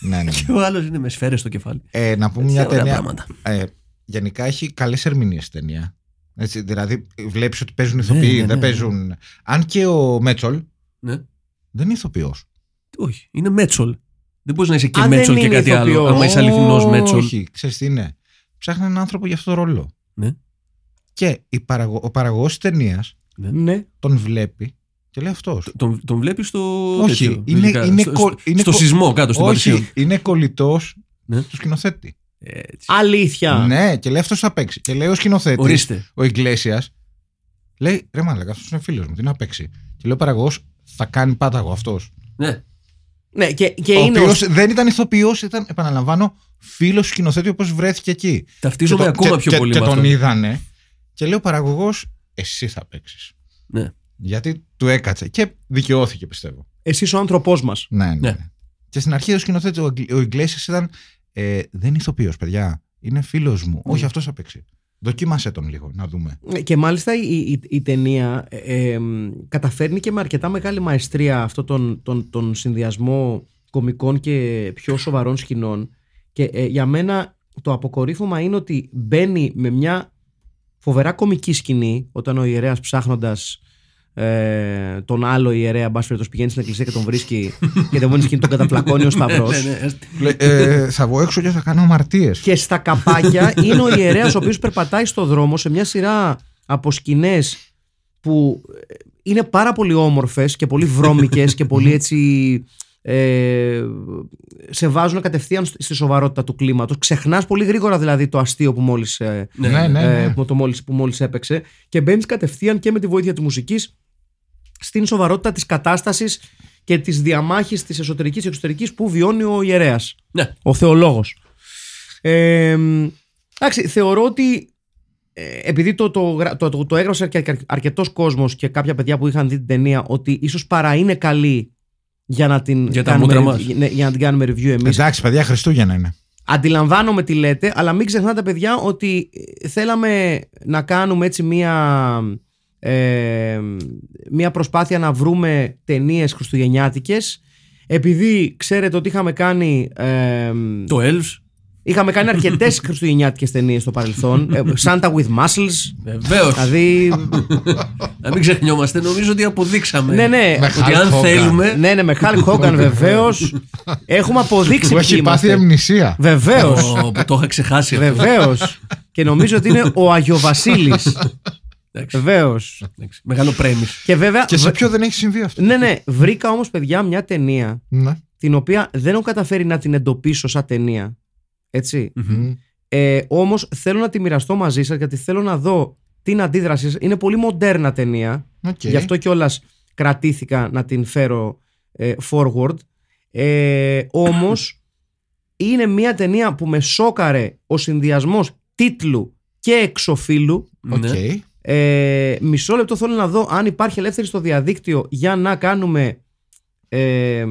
ναι, ναι, ναι.
Και ο άλλος είναι με σφαίρες στο κεφάλι.
Ε, να πούμε
Έτσι,
μια
ωραία
ταινία.
πράγματα.
Ε, γενικά έχει καλές ερμηνείες ταινία. Έτσι, δηλαδή, βλέπεις ότι παίζουν ηθοποιοί,
ναι, ναι,
δεν
ναι.
παίζουν. Αν και ο Μέτσολ
Ναι.
δεν είναι ηθοποιός.
Όχι, είναι Μέτσολ. Δεν μπορείς να είσαι και
Α, δεν
Μέτσολ και
είναι
κάτι άλλο.
ηθοποιός.
Άμα είσαι αληθινός Μέτσολ.
Όχι, ξέρεις τι είναι. Ψάχνει έναν άνθρωπο για αυτό το ρόλο.
Ναι.
Και η παραγω... ο παραγωγός της ταινίας
Ναι.
τον βλέπει και λέει αυτός.
Τον, τον βλέπει στο.
Όχι,
τέτοιο,
είναι-
λογικά.
είναι
στο,
κο-
στο-
είναι
στο
κο-
σεισμό κάτω στην Παρισίων.
Όχι, είναι κολλητός
Ναι.
του σκηνοθέτη.
Έτσι.
Αλήθεια.
Ναι, και λέει αυτός θα παίξει. Και λέει ο σκηνοθέτης,
Ορίστε.
ο Ιγκλέσιας, λέει ρε μάλακα, αυτός είναι φίλος μου, τι να παίξει. Και λέει ο παραγωγός, θα κάνει πάταγο αυτός.
Ναι.
Ναι, και, και
Ο
είναι.
οποίος
ως-
δεν ήταν ηθοποιός, ήταν, επαναλαμβάνω, φίλος του σκηνοθέτη όπως βρέθηκε εκεί.
Ταυτίζομαι
Και το-
ακόμα
και-
πιο
και-
πολύ
Και
με
τον
αυτό.
είδανε και λέει ο παραγωγός, εσύ θα παίξεις.
Ναι.
Γιατί του έκατσε και δικαιώθηκε, πιστεύω.
Εσύ ο άνθρωπός μας.
Ναι, ναι.
Ναι.
Και στην αρχή ο σκηνοθέτης, ο, Ιγκλ- ο Ιγκλέσιας ήταν. Ε, δεν είναι ηθοποιός, παιδιά. Είναι φίλος μου. Όχι, αυτός θα παίξει. Δοκίμασέ τον λίγο, να δούμε.
Και μάλιστα η, η, η ταινία ε, ε, καταφέρνει και με αρκετά μεγάλη μαεστρία αυτό τον, τον, τον συνδυασμό κομικών και πιο σοβαρών σκηνών. Και ε, για μένα το αποκορύφωμα είναι ότι μπαίνει με μια φοβερά κομική σκηνή όταν ο ιερέας ψάχνοντας ε, τον άλλο ιερέα, εν πάση περιπτώσει, πηγαίνει στην εκκλησία και τον βρίσκει και την επόμενη σκηνή τον καταπλακώνει ο Σταυρός.
Ναι, ναι.
Λέει, ε, θα βγω έξω και θα κάνω αμαρτίες.
Και στα καπάκια είναι ο ιερέας ο οποίος περπατάει στο δρόμο σε μια σειρά από σκηνές που ε, είναι πάρα πολύ όμορφες και πολύ βρώμικες και πολύ έτσι ε, σε βάζουν κατευθείαν στη σοβαρότητα του κλίματος. Ξεχνάς πολύ γρήγορα δηλαδή το αστείο που μόλις, ε,
Ναι,
ναι, ναι.
ε, που, το μόλις, που μόλις έπαιξε και μπαίνεις κατευθείαν και με τη βοήθεια της μουσικής στην σοβαρότητα της κατάστασης και της διαμάχης της εσωτερικής και εξωτερικής που βιώνει ο ιερέας
Ναι.
ο θεολόγος. Ε, εντάξει, θεωρώ ότι ε, επειδή το, το, γρα- το, το, το έγραψε και αρκε- αρκετός κόσμος και κάποια παιδιά που είχαν δει την ταινία ότι ίσως παρά είναι καλή για να την,
Για τα
κάνουμε,
μούτρα μας.
review- ναι, για να την κάνουμε review εμείς.
Εντάξει, παιδιά, Χριστούγεννα είναι.
Αντιλαμβάνομαι τι λέτε, αλλά μην ξεχνάτε παιδιά ότι ε, θέλαμε να κάνουμε έτσι μία, ε, μία προσπάθεια να βρούμε ταινίες χριστουγεννιάτικες επειδή ξέρετε ότι είχαμε κάνει ε,
Το Elves.
είχαμε κάνει αρκετές χριστουγεννιάτικες ταινίες στο παρελθόν ε, Santa with Muscles
Βεβαίως.
δηλαδή
Να μην ξεχνιόμαστε. Νομίζω ότι αποδείξαμε.
ναι ναι
Με
Ότι
Hulk
αν
Hogan.
θέλουμε.
ναι ναι με Hulk Hogan βεβαίως έχουμε αποδείξει
Που
ποιοι
έχει πάθει
είμαστε.
αμνησία.
βεβαίως
Ω, που το είχα ξεχάσει αυτό.
Βεβαίως. και νομίζω ότι είναι ο Αγιοβασίλης.
Εντάξει,
Βεβαίως.
εντάξει. Μεγάλο πρέμι.
Και βέβαια.
Και σε
βε-
ποιο δεν έχει συμβεί αυτό;
Ναι, ναι. Βρήκα όμως, παιδιά, μια ταινία
Ναι.
την οποία δεν έχω καταφέρει να την εντοπίσω σαν ταινία. Έτσι.
Μμ.
Ε, όμως θέλω να τη μοιραστώ μαζί σας γιατί θέλω να δω την αντίδρασή σας. Είναι πολύ μοντέρνα ταινία.
Οκ.
Γι' αυτό κιόλας κρατήθηκα να την φέρω ε, forward. Ε, Όμως είναι μια ταινία που με σόκαρε ο συνδυασμός τίτλου και εξωφύλλου.
Οκ.
Ναι.
Ε, μισό λεπτό θέλω να δω αν υπάρχει ελεύθερη στο διαδίκτυο για να κάνουμε. ε,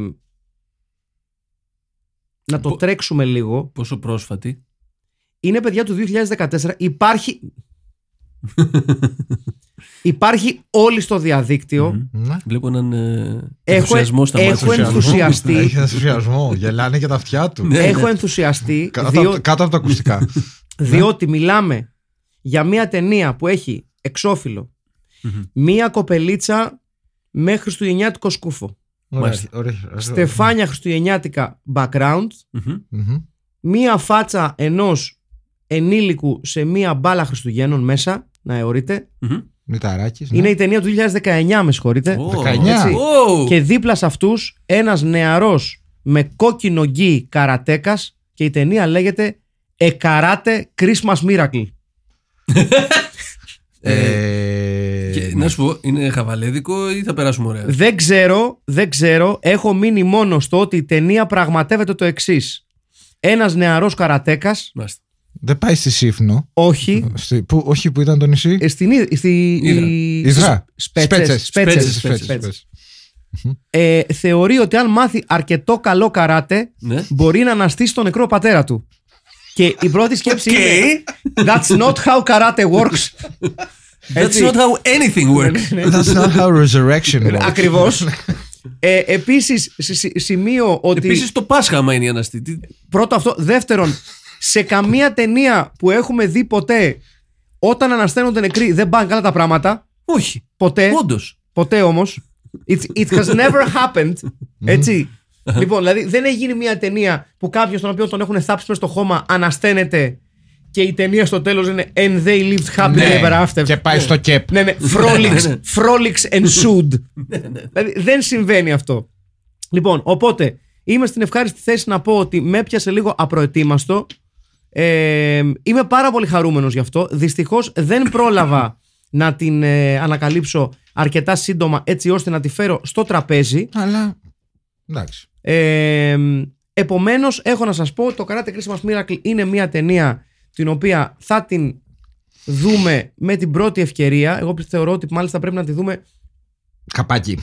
να το
Πο-
τρέξουμε λίγο.
Πόσο πρόσφατη.
Είναι παιδιά του 2014. Υπάρχει. υπάρχει όλη στο διαδίκτυο.
Μμμ.
Ναι.
Βλέπω έναν ε,
Έχω-
ενθουσιασμό στα
έχω
μάτια σου.
ενθουσιαστεί.
Έχει ενθουσιασμό. Γελάνε και τα αυτιά του.
Ναι.
Έχω ενθουσιαστεί
Κάτω,
διό-
από- κάτω από τα ακουστικά.
διότι μιλάμε για μια ταινία που έχει εξώφυλλο,
Μμμ.
μια κοπελίτσα με χριστουγεννιάτικο σκούφο,
Ωραία,
Μάλιστα.
ωραία.
στεφάνια χριστουγεννιάτικα background,
Μμμ.
Μμμ.
μία φάτσα ενός ενήλικου σε μία μπάλα Χριστουγέννων μέσα, να εωρείτε,
Μμμ.
Μηταράκης, ναι.
Είναι η ταινία του 2019, με συγχωρείτε.
Ω,
19.
Έτσι.
Ω,
Και δίπλα σε αυτούς ένας νεαρός με κόκκινο γκί καρατέκας και η ταινία λέγεται A Karate Christmas Miracle.
Ε,
και, να σου πω, είναι χαβαλέδικο ή θα περάσουμε ωραία;
Δεν ξέρω, δεν ξέρω. Έχω μείνει μόνος στο ότι η ταινία πραγματεύεται το εξής. Ένας νεαρός καρατέκας,
Μάλιστα.
Δεν πάει στη Σίφνο.
όχι.
Στη, που, όχι που ήταν το νησί;
ε, Στην Ι- στη,
Ύδρα.
η-
Ιδρά.
Σπέτσες,
Σπέτσες.
Σπέτσες,
Σπέτσες,
Σπέτσες. Ε, θεωρεί ότι αν μάθει αρκετό καλό καράτε,
Ναι.
μπορεί να αναστήσει τον νεκρό πατέρα του. Και η πρώτη σκέψη
Οκ.
είναι That's not how karate works.
That's
Έτσι. Ναι,
not how anything works.
That's not how resurrection works.
Ακριβώς. Ε, επίσης, σι- σι- σημείο ότι.
Επίσης το Πάσχα, άμα είναι η αναστήτη.
Πρώτο αυτό. Δεύτερον, σε καμία ταινία που έχουμε δει ποτέ, όταν ανασταίνονται νεκροί, δεν πάνε καλά τα πράγματα.
Όχι.
Ποτέ.
Όντως.
Ποτέ όμως. It, it has never happened. Έτσι. λοιπόν, δηλαδή δεν έχει γίνει μια ταινία που κάποιος τον οποίο τον έχουν θάψει μέσα στο χώμα ανασταίνεται και η ταινία στο τέλος είναι And they lived happily
Ναι.
ever after.
Και πάει στο κεπ.
Ναι, ναι. Frolics, frolics ensued. δηλαδή δεν συμβαίνει αυτό. Λοιπόν, οπότε είμαι στην ευχάριστη θέση να πω ότι με έπιασε λίγο απροετοίμαστο. Ε, είμαι πάρα πολύ χαρούμενος γι' αυτό. Δυστυχώς δεν πρόλαβα να την ε, ανακαλύψω αρκετά σύντομα έτσι ώστε να τη φέρω στο τραπέζι.
Αλλά. Εντάξει.
Ε, επομένως έχω να σας πω το Karate Christmas Miracle είναι μια ταινία την οποία θα την δούμε με την πρώτη ευκαιρία. Εγώ θεωρώ ότι μάλιστα πρέπει να τη δούμε
Καπάκι.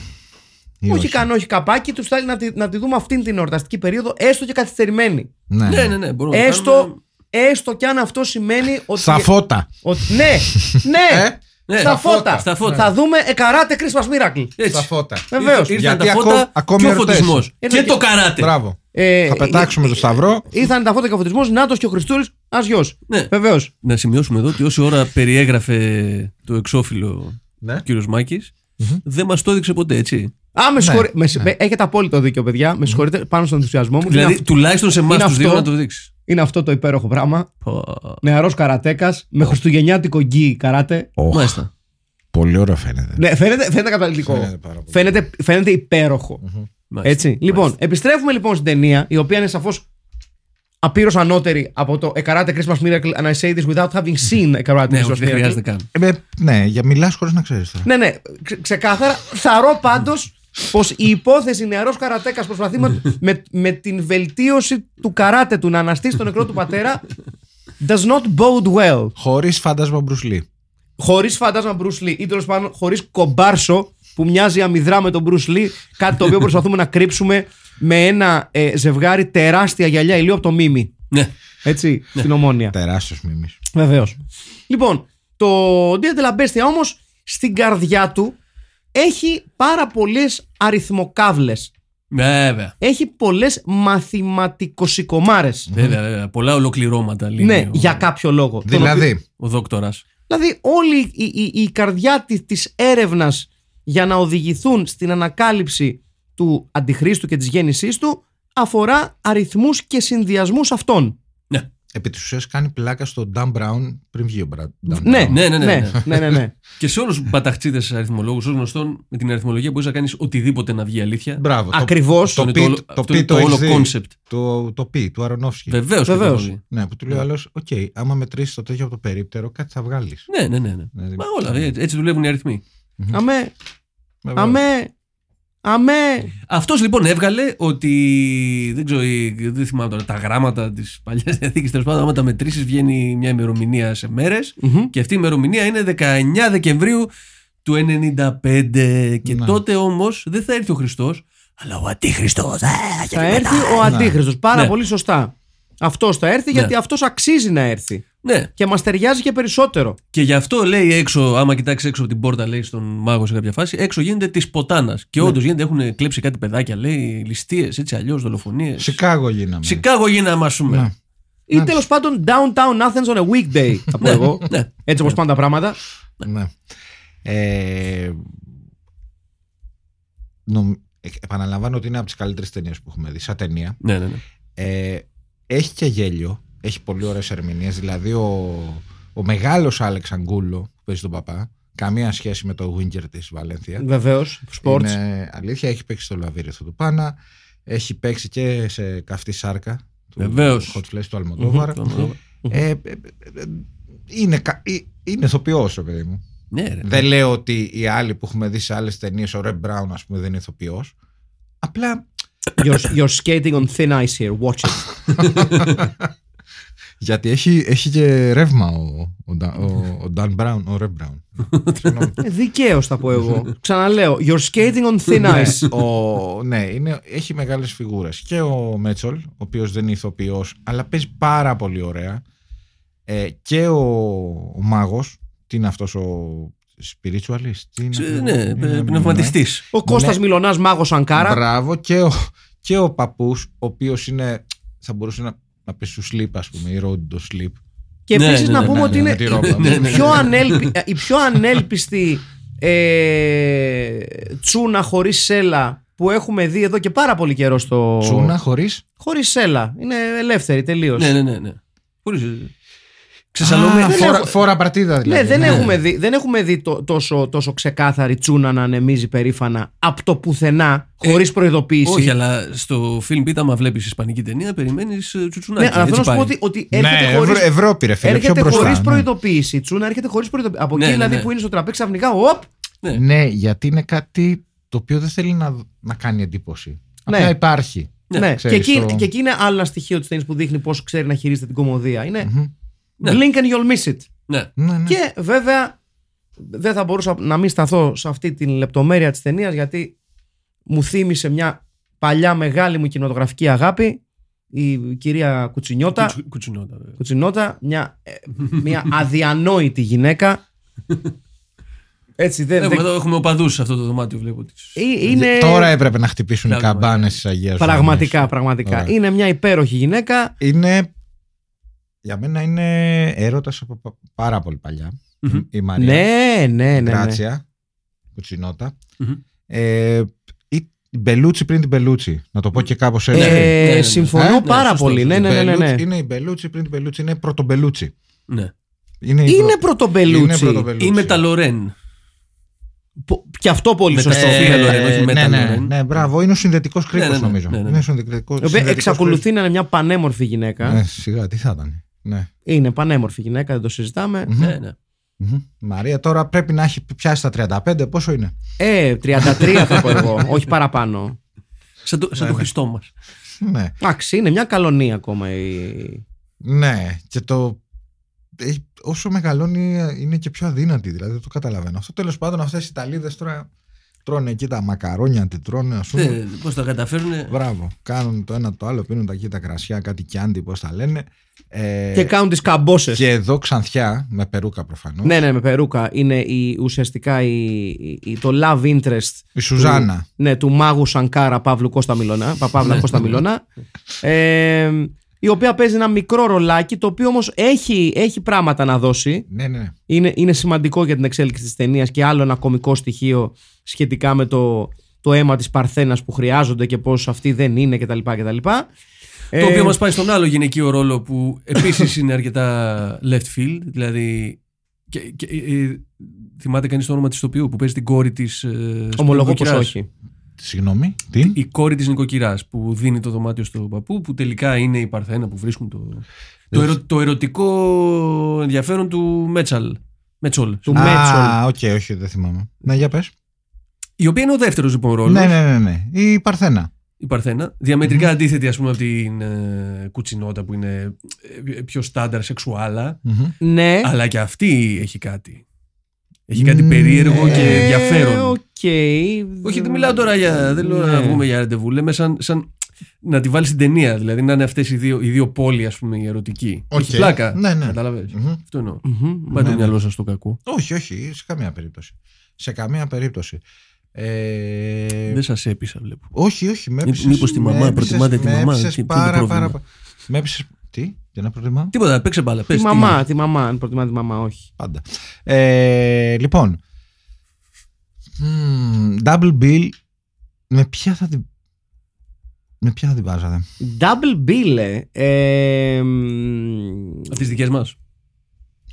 Ή
όχι καν όχι καπάκι, τους θέλει να τη, να τη δούμε αυτήν την εορταστική περίοδο, έστω και καθυστερημένη.
Ναι.
Ναι, ναι, ναι. Μπορούμε να το
Έστω,
κάνουμε.
έστω και αν αυτό σημαίνει ότι.
Στα φώτα.
ότι ναι, ναι,
Ε,
Ναι,
στα φώτα.
Στα φώτα.
Θα δούμε εκαράτε Christmas Miracle.
Έτσι.
Στα φώτα.
Βεβαίως.
Ήρθαν
Γιατί
τα
ακό-
φώτα
ακόμη
και ο
ερωτές.
φωτισμός.
Ήρθαν
Και
και-
το καράτε.
Μπράβο.
Ε,
Θα πετάξουμε το σταυρό.
Ήρθαν τα φώτα και ο φωτισμός, Νάτος και ο Χριστούρη, α γιο.
Ναι.
Βεβαίως.
Να σημειώσουμε εδώ ότι όση ώρα περιέγραφε το εξώφυλλο
Ναι.
ο κύριος Μάκης, δεν μας το έδειξε ποτέ, έτσι.
Α, με
Ναι,
συγχωρείτε. με συ-
ναι.
με- Έχετε απόλυτο δίκιο, παιδιά. Με συγχωρείτε πάνω στον ενθουσιασμό μου.
Δηλαδή,
είναι, αυ-
τουλάχιστον σε εμάς
είναι
του δύο
αυτό.
να το δείξεις.
Είναι αυτό το υπέροχο πράγμα. Νεαρός καρατέκας με χριστουγεννιάτικο γκί καράτε.
Οχ,
Μάλιστα.
Πολύ ωραίο φαίνεται.
Ναι, φαίνεται, φαίνεται καταπληκτικό.
Φαίνεται πάρα πολύ.
Φαίνεται, φαίνεται υπέροχο.
Μάλιστα.
Έτσι. Λοιπόν, επιστρέφουμε λοιπόν στην ταινία, η οποία είναι σαφώς απείρως ανώτερη από το A Karate Christmas Miracle and I say this without having seen A Karate
Ναι,
Christmas
όχι, δεν
Miracle.
χρειάζεται καν.
Ε, ναι, για μιλάς χωρίς να ξέρεις τώρα.
Ναι, ναι, ξε- ξεκάθαρα. Θαρώ πάντως πως η υπόθεση νεαρός καρατέκας προσπαθεί με, με, με την βελτίωση του καράτε του να αναστήσει τον νεκρό του πατέρα does not bode well.
Χωρίς φάντασμα Μπρουσλί.
Χωρίς φάντασμα Bruce Lee ή τέλος πάντων χωρίς κομπάρσο που μοιάζει αμυδρά με τον Bruce Lee, κάτι το οποίο προσπαθούμε να κρύψουμε με ένα ε, ζευγάρι τεράστια γυαλιά ηλίου από το μίμη.
Ναι.
Έτσι, στην ομόνια.
Τεράστιος μίμης.
Βεβαίως. Λοιπόν, το Dia de la Bestia όμως στην καρδιά του έχει πάρα πολλές αριθμοκάβλες.
Βέβαια.
Έχει πολλές μαθηματικοσικομάρες.
Βέβαια, βέβαια. Πολλά ολοκληρώματα λέει
Ναι,
ο,
για κάποιο λόγο. Τον οποίο-
Δηλαδή,
ο δόκτορα.
Δηλαδή όλη η, η, η καρδιά της, της έρευνας για να οδηγηθούν στην ανακάλυψη του αντιχρίστου και της γέννησής του αφορά αριθμούς και συνδυασμούς αυτών.
Ναι.
επί της ουσίας κάνει πλάκα στο Dan Brown πριν βγει ο Dan Brown.
Ναι,
Ναι, ναι, ναι,
ναι,
ναι.
ναι, ναι, ναι.
Και σε όλους τους μπαταχτσίδες αριθμολόγους, ως γνωστόν, με την αριθμολογία μπορείς να κάνεις οτιδήποτε να βγει αλήθεια.
Μπράβο. το-
Ακριβώς.
Το,
Αυτό
πι,
είναι το
το,
όλο- αυτό
πι
είναι
το
το όλο
έχεις δει.
concept.
Το, το πι του Αρονόφσκι.
Βεβαίως.
Βεβαίως.
Ναι, που του λέει ο άλλος, Οκ, άμα μετρήσεις το τέτοιο από το περίπτερο, κάτι θα βγάλεις.
Ναι, ναι, ναι. ναι.
Δηλαδή,
Μα όλα. ε, Έτσι δουλεύουν οι αριθμοί.
Αμέ, αμέ, αμέ.
Αυτός λοιπόν έβγαλε ότι. Δεν ξέρω, η- δεν θυμάμαι τώρα τα γράμματα της παλιάς διαθήκη. Τέλος πάντων, άμα τα μετρήσεις, βγαίνει μια ημερομηνία σε μέρες.
Μμμ.
Και αυτή η ημερομηνία είναι 19 Δεκεμβρίου του 95. Και
Ναι.
τότε όμως δεν θα έρθει ο Χριστός, αλλά ο Αντίχριστος.
Θα έρθει ο Αντίχρηστος. Πάρα
Ναι.
πολύ σωστά. Αυτός θα έρθει
Ναι.
γιατί αυτός αξίζει να έρθει.
Ναι.
Και μας ταιριάζει και περισσότερο.
Και γι' αυτό λέει έξω, άμα κοιτάξει έξω από την πόρτα, λέει στον μάγο σε κάποια φάση, έξω γίνεται της ποτάνας. Και
Ναι.
όντως γίνεται, έχουν κλέψει κάτι παιδάκια, λέει, ληστείες, έτσι αλλιώς, δολοφονίες.
Σικάγο γίναμε.
Σικάγο γίναμε, ας πούμε.
Ναι.
Ή τέλος πάντων downtown Athens on a weekday, θα πω εγώ.
ναι.
Έτσι όπως πάνε τα πράγματα.
Ναι. Ε, νομ- ε, επαναλαμβάνω ότι είναι από τις καλύτερες ταινίες που έχουμε δει. Σαν ταινία.
Ναι, ναι, ναι.
Ε, έχει και γέλιο. Έχει πολύ ωραίες ερμηνείες. Δηλαδή ο, ο μεγάλος Άλεξ Αγκούλο που παίζει τον παπά. καμία σχέση με το Winger της Βαλένθια.
Βεβαίως. Sports.
Είναι αλήθεια, έχει παίξει στο Λαβύριθο του Πάνα, έχει παίξει και σε καυτή σάρκα του
Βεβαίως.
Hot Flash του Αλμοντόβαρ. Ε, ε, ε, ε, είναι, κα- ε, είναι ηθοποιός, ρε παιδί μου.
Ναι, ρε.
Δεν λέω ότι οι άλλοι που έχουμε δει σε άλλες ταινίες, ο Ρεμ Μπράουν, ας πούμε, δεν είναι ηθοποιός. Απλά
You're, you're skating on thin ice here. Watch it.
γιατί έχει, έχει και ρεύμα ο, ο, Ντα- ο, ο Dan Brown, ο Ρεμ Μπράουν. Συγγνώμη.
Δικαίως θα πω εγώ. Ξαναλέω. You're skating on thin
Ναι,
ice.
ο, ναι είναι, έχει μεγάλες φιγούρες. Και ο Μέτσολ, ο οποίος δεν είναι ηθοποιός, αλλά παίζει πάρα πολύ ωραία. Ε, και ο, ο μάγος, τι είναι αυτός ο spiritualist. Τι είναι,
Σε-
αυτό,
Ναι,
είναι-
πνευματιστής.
Ο Κώστας Μιλωνάς μάγος Ανκάρα.
Μπράβο. Και ο, και ο παππούς, ο οποίος είναι, θα μπορούσε να, να πει σου sleep, ας πούμε, η road to sleep.
Και
Ναι,
επίσης
ναι,
να
ναι,
πούμε
ναι,
ότι
ναι,
είναι
με τη ρόμπα.
η-
Ναι,
η
ναι,
πιο
ναι.
ανέλπι- η πιο ανέλπιστη ε, τσούνα χωρίς σέλα που έχουμε δει εδώ και πάρα πολύ καιρό στο.
Τσούνα χωρίς...
Χωρίς σέλα. Είναι ελεύθερη τελείως.
Ναι, ναι, ναι. ναι. Χωρίς... Ξεσαλώμη.
Α,
δεν
φορά,
έχω-
φορά παρτίδα δηλαδή.
Ναι, δεν,
ναι.
Έχουμε δει, δεν έχουμε δει το- τόσο, τόσο ξεκάθαρη τσούνα να ανεμίζει περήφανα από το πουθενά, χωρίς προειδοποίηση.
Όχι, αλλά στο φιλμ π, άμα βλέπεις ισπανική ταινία, περιμένεις τσουτσουνάκι.
ναι, αλλά θέλω να
Έτσι
σου πω
πάει.
ότι, ότι
Ναι,
έρχεται χωρίς,
Ευρω- Ευρώπη ρε φίλε, πιο
έρχεται
μπροστά.
χωρίς
ναι.
προειδοποίηση. Η τσούνα έρχεται χωρίς προειδοποίηση. Από
Ναι,
εκεί
ναι,
δηλαδή
ναι.
που είναι στο τραπέζι ξαφνικά, οπ,
Ναι.
Ναι, γιατί είναι κάτι το οποίο δεν θέλει να, να κάνει εντύπωση.
Ναι.
Απλά υπάρχει.
Ναι,
Ναι, και
ξέρεις,
εκεί,
το-
και εκεί είναι άλλο ένα στοιχείο τη ταινία που δείχνει πώς ξέρει να χειρίζεται την κομμωδία. Είναι
Μμμ.
Ναι.
blink and you'll miss it.
Ναι.
Ναι, ναι.
Και βέβαια δεν θα μπορούσα να μην σταθώ σε αυτή την λεπτομέρεια της ταινίας γιατί μου θύμισε μια παλιά μεγάλη μου κινηματογραφική αγάπη η κυρία Κουτσινιώτα.
Κουτσου- Κουτσουνότα. βέβαια.
Κουτσινιώτα, μια, ε, μια αδιανόητη γυναίκα. Έτσι δεν.
Έχουμε,
δεν-
εδώ, έχουμε οπαδούς σε αυτό το δωμάτιο, βλέπω. τις-
Ε, είναι
Τώρα έπρεπε να χτυπήσουν οι
Πράγμα,
καμπάνες
ναι.
της Αγίας
πραγματικά, πραγματικά.
Ωραία.
Είναι μια υπέροχη γυναίκα.
Είναι. Για μένα είναι έρωτας από πα- πάρα πολύ παλιά.
Μμμ.
Η Μαρία.
Ναι, ναι, ναι. ναι.
Γκράτσια. Κουτσινότα.
Μμμ.
Ε, η η Μπελούτσι πριν την Μπελούτσι. Να το πω και κάπως έτσι.
Ε,
ναι, ναι.
συμφωνώ
Ε,
πάρα
σωστό,
πολύ.
σωστό.
Ναι, ναι, ναι, ναι, ναι.
Είναι η Μπελούτσι πριν την Μπελούτσι. Είναι πρωτομπελούτσι.
Ναι.
Είναι, η
Είναι
προ- είναι
πρωτομπελούτσι.
πρωτομπελούτσι.
Ή με τα Λορέν.
Πο- Και αυτό πολύ
Με τα
σωστό.
Σοφία
Ε,
Λορέν, όχι με
ναι,
τα
ναι,
Λορέν.
ναι, μπράβο. Είναι ο συνδετικός κρίκο,
Ναι, ναι, ναι,
νομίζω.
ναι, ναι.
Είναι ο συνδετικός-
Η οποία
συνδετικός
εξακολουθεί να είναι μια πανέμορφη γυναίκα.
κρίκος. Ναι, σιγά, τι θα ήταν. Ναι.
Είναι πανέμορφη γυναίκα, δεν το συζητάμε.
Μμμ.
Ναι, ναι.
Μμμ. Μαρία τώρα πρέπει να έχει πιάσει τα 35. Πόσο είναι;
Ε, 33 θα πω εγώ, όχι παραπάνω.
Σαν το, σαν το Χριστό μας.
Ναι.
Εντάξει, είναι μια καλονία ακόμα η.
Ναι. Και το. ε, Όσο μεγαλώνει είναι και πιο αδύνατη. Δηλαδή δεν το καταλαβαίνω. Αυτό τέλος πάντων αυτές οι Ιταλίδε τώρα τρώνε εκεί τα μακαρόνια, τι τρώνε, ας πούμε.
Πώς τα καταφέρουν.
Μπράβο. Κάνουν το ένα το άλλο, πίνουν τα εκεί τα κρασιά, κάτι κιάντι, πώς τα λένε. Ε,
Και κάνουν τις καμπόσες.
και εδώ ξανθιά, με περούκα προφανώς.
Ναι, ναι, με περούκα. Είναι η, ουσιαστικά η, η- το love interest
Η Σουζάνα.
ναι, του μάγου Σανκάρα Παύλου Κώστα Μιλώνα, Παπαύλα Κώστα Μιλώνα. Ε, η οποία παίζει ένα μικρό ρολάκι, το οποίο όμως έχει, έχει πράγματα να δώσει.
Ναι, ναι, ναι.
Είναι, είναι σημαντικό για την εξέλιξη της ταινίας και άλλο ένα κομικό στοιχείο σχετικά με το, το αίμα της Παρθένας που χρειάζονται και πώς αυτή δεν είναι κτλ. κτλ. Ε,
Το οποίο μα πάει στον άλλο γυναικείο ρόλο που επίσης είναι αρκετά left field. Δηλαδή. Και, και, ε, θυμάται κανείς το όνομα της τοπίου που παίζει την κόρη της. Ε,
Ομολογώ πως όχι.
Συγγνώμη. Τι;
Η κόρη της νοικοκυράς που δίνει το δωμάτιο στον παππού, που τελικά είναι η Παρθένα που βρίσκουν το. Το, ερω- το ερωτικό ενδιαφέρον του Μέτσαλ. Μέτσολ.
Του Μέτσολ.
Α, οκ, όχι, δεν θυμάμαι. Ναι, για πες.
Η οποία είναι ο δεύτερος λοιπόν ρόλος.
Ναι, ναι, ναι, ναι. Η Παρθένα.
η Παρθένα. Διαμετρικά αντίθετη, ας πούμε, από την ε, Κουτσινότα που είναι ε, πιο στάνταρ σεξουάλα.
Μμμ.
Ναι.
Αλλά και αυτή έχει κάτι. Έχει κάτι περίεργο και
Ε,
ενδιαφέρον.
Οκ.
Όχι, δεν μιλάω τώρα για. Δεν λέω
Ναι.
να βγούμε για ραντεβού. Λέμε σαν, σαν να τη βάλεις στην ταινία. Δηλαδή να είναι αυτές οι δύο, οι δύο πόλοι, ας πούμε, οι ερωτικοί.
Οκ.
Έχει πλάκα.
Ναι, ναι.
Κατάλαβες.
Μμμ.
Αυτό εννοώ.
Μμμ.
Πάει το
ναι.
μυαλό σας στο κακό.
Όχι, όχι, σε καμία περίπτωση. Σε καμία περίπτωση. Ε,
Δεν σας έπεισα, βλέπω.
όχι, όχι. Με
Μήπως
έπεισες-
μήπως τη
με
μαμά,
έπεισες-
προτιμάτε τη
με
μαμά,
έπεισες
τι- ποιο είναι το
πάρα,
πρόβλημα;
πάρα, Με έπεισες... Τι, τι να προτιμάω;
Τίποτα, παίξε μπάλα. Πες,
Τη
τι
μαμά,
είναι.
τη μαμά. Αν προτιμάς τη μαμά, όχι.
Πάντα. Ε, λοιπόν. μ, double bill. Με ποια θα την. Με ποια θα την βάζατε;
Double bill, ε. ε μ,
Από τις δικές μας.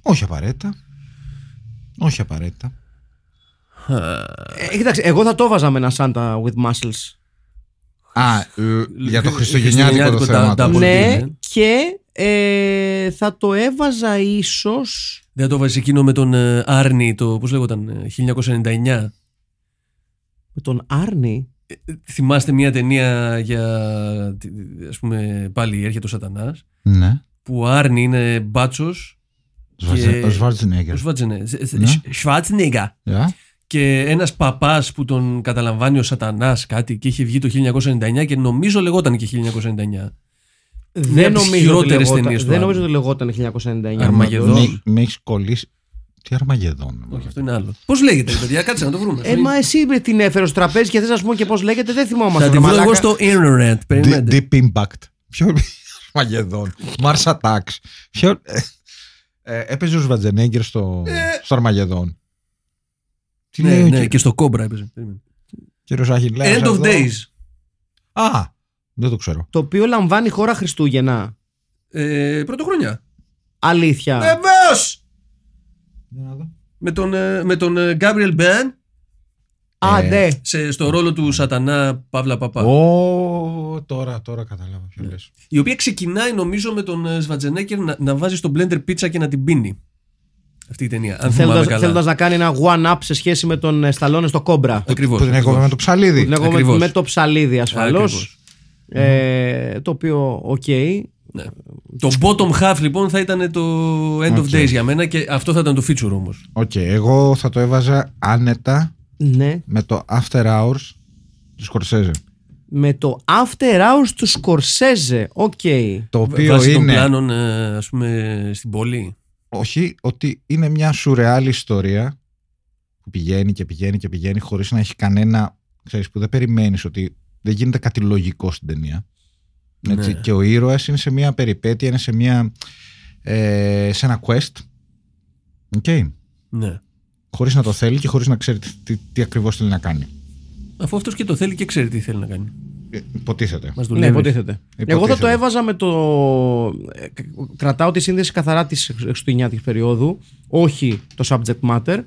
Όχι απαραίτητα. Όχι απαραίτητα.
Ε, κοίταξε, εγώ θα το έβαζα με ένα Santa with muscles.
Α, ε, για το χριστουγεννιάτικο το
Χριστουγεννιάτικο
θέμα.
τα-
του.
τα-
ναι,
ναι.
και ε, θα το έβαζα ίσως...
Δεν το βάζει εκείνο με τον ε, Άρνη, το πώ λέγονταν, ε, 1999.
Με τον Άρνη.
Θυμάστε μια ταινία για. ας πούμε, πάλι έρχεται ο Σατανάς
Ναι.
που ο Άρνη είναι μπάτσο.
Σβαρτζε- Ο Σβάρτζενέγκερ.
Ο Σβάτζενε.
Ναι.
Σβάτσνεγκα.
Για.
Και ένας παπάς που τον καταλαμβάνει ο Σατανάς κάτι και είχε βγει το 1999 και νομίζω λεγόταν και 1999.
Δεν
από τις
νομίζω, ότι
χειρότερες
λεγόταν,
ταινίες του
δεν
Άρνη.
νομίζω ότι λεγόταν 1999.
Αρμαγεδόν.
πάντως.
Με, με έχεις κολλήσει. Τι αρμαγεδόν.
Όχι, αυτό είναι άλλο. Πώς λέγεται, παιδιά, κάτσε να το βρούμε.
Ε, μα εσύ με την έφερε στο τραπέζι και θες να σου πω και πώς λέγεται, δεν θυμόμαστε.
Θα
ρε
τη βρω
μαλάκα.
εγώ στο internet. Περιμένετε.
Deep Impact. Ποιο Αρμαγεδόν. Mars Attacks. Ποιο. ε, ε, Έπαιζε ο Σβατζενέγκερ στο, στο Αρμαγεδόν. Τι λέει
Ναι,
ο
ναι,
κυ-
και στο Cobra έπαιζε. Περίμενε.
κύριος Αχιλλέας
End of
εδώ;
Days.
Α, δεν το ξέρω.
Το οποίο λαμβάνει χώρα Χριστούγεννα.
Ε, πρωτοχρονιά.
Αλήθεια.
Βεβαίως!
Για να δω.
Με τον, ε, με τον ε, Gabriel Ben
Α,
Ε,
ναι.
σε, στο ρόλο του Σατανά Παύλα Παπά.
Ω, τώρα, τώρα κατάλαβα ποιο λες.
Η οποία ξεκινάει νομίζω με τον ε, Σβατζενέκερ να, να βάζει στο blender πίτσα και να την πίνει. Αυτή η ταινία. Αν θυμάμαι
Θέλοντας,
καλά.
θέλοντας να κάνει ένα one-up σε σχέση με τον ε, Σταλόνε στο Κόμπρα.
Ακριβώς,
Που την
ακριβώς.
έκοβε με το ψαλίδι.
Την έχω με,
Ακριβώς.
με το ψαλίδι ασφαλώς.
Ακριβώς.
Ε, το οποίο, οκ.
Ναι. Το bottom half λοιπόν θα ήταν το end of
Οκ.
days για μένα και αυτό θα ήταν το feature όμως.
Οκ, εγώ θα το έβαζα άνετα
Ναι.
με το After Hours του Σκορσέζε.
Με το After Hours του Σκορσέζε. Οκ.
Το οποίο
Βάσει των
είναι.
πλάνων ε, ας πούμε στην πόλη.
Όχι, ότι είναι μια σουρεάλ ιστορία που πηγαίνει και πηγαίνει και πηγαίνει χωρίς να έχει κανένα. ξέρεις, που δεν περιμένεις ότι δεν γίνεται κάτι λογικό στην ταινία. Έτσι,
Ναι.
Και ο ήρωας είναι σε μια περιπέτεια, είναι σε, μια, ε, σε ένα quest. Okay.
Ναι.
Χωρίς να το θέλει και χωρίς να ξέρει τι, τι, τι ακριβώς θέλει να κάνει.
Αφού αυτός και το θέλει και ξέρει τι θέλει να κάνει.
Ε, Υποτίθεται.
Μας
Ναι,
δουλεύεις.
υποτίθεται.
Υποτίθεται.
Εγώ θα το έβαζα με το. ε, Κρατάω τη σύνδεση καθαρά της Χριστουγεννιάτικη περίοδου, όχι το subject matter.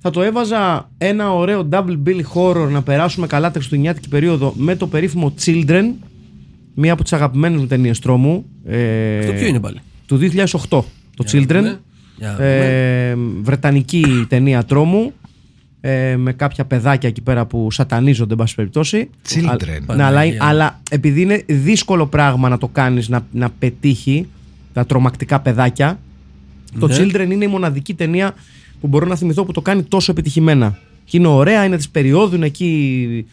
Θα το έβαζα ένα ωραίο double bill horror να περάσουμε καλά τη Χριστουγεννιάτικη περίοδο με το περίφημο Children, μία από τις αγαπημένες μου ταινίες τρόμου. Ε,
Αυτό ποιο είναι πάλι;
Του 2008. Το
Για να
Children.
δούμε. Για να δούμε.
Ε, βρετανική ταινία τρόμου. Ε, με κάποια παιδάκια εκεί πέρα που σατανίζονται, εν πάση περιπτώσει.
Children.
Α- ναι, αλλά,
Παναγία.
αλλά επειδή είναι δύσκολο πράγμα να το κάνεις να, να πετύχει τα τρομακτικά παιδάκια, το
Ναι.
Children είναι η μοναδική ταινία που μπορώ να θυμηθώ που το κάνει τόσο επιτυχημένα. Και είναι ωραία, είναι της περίοδου, είναι εκεί ε,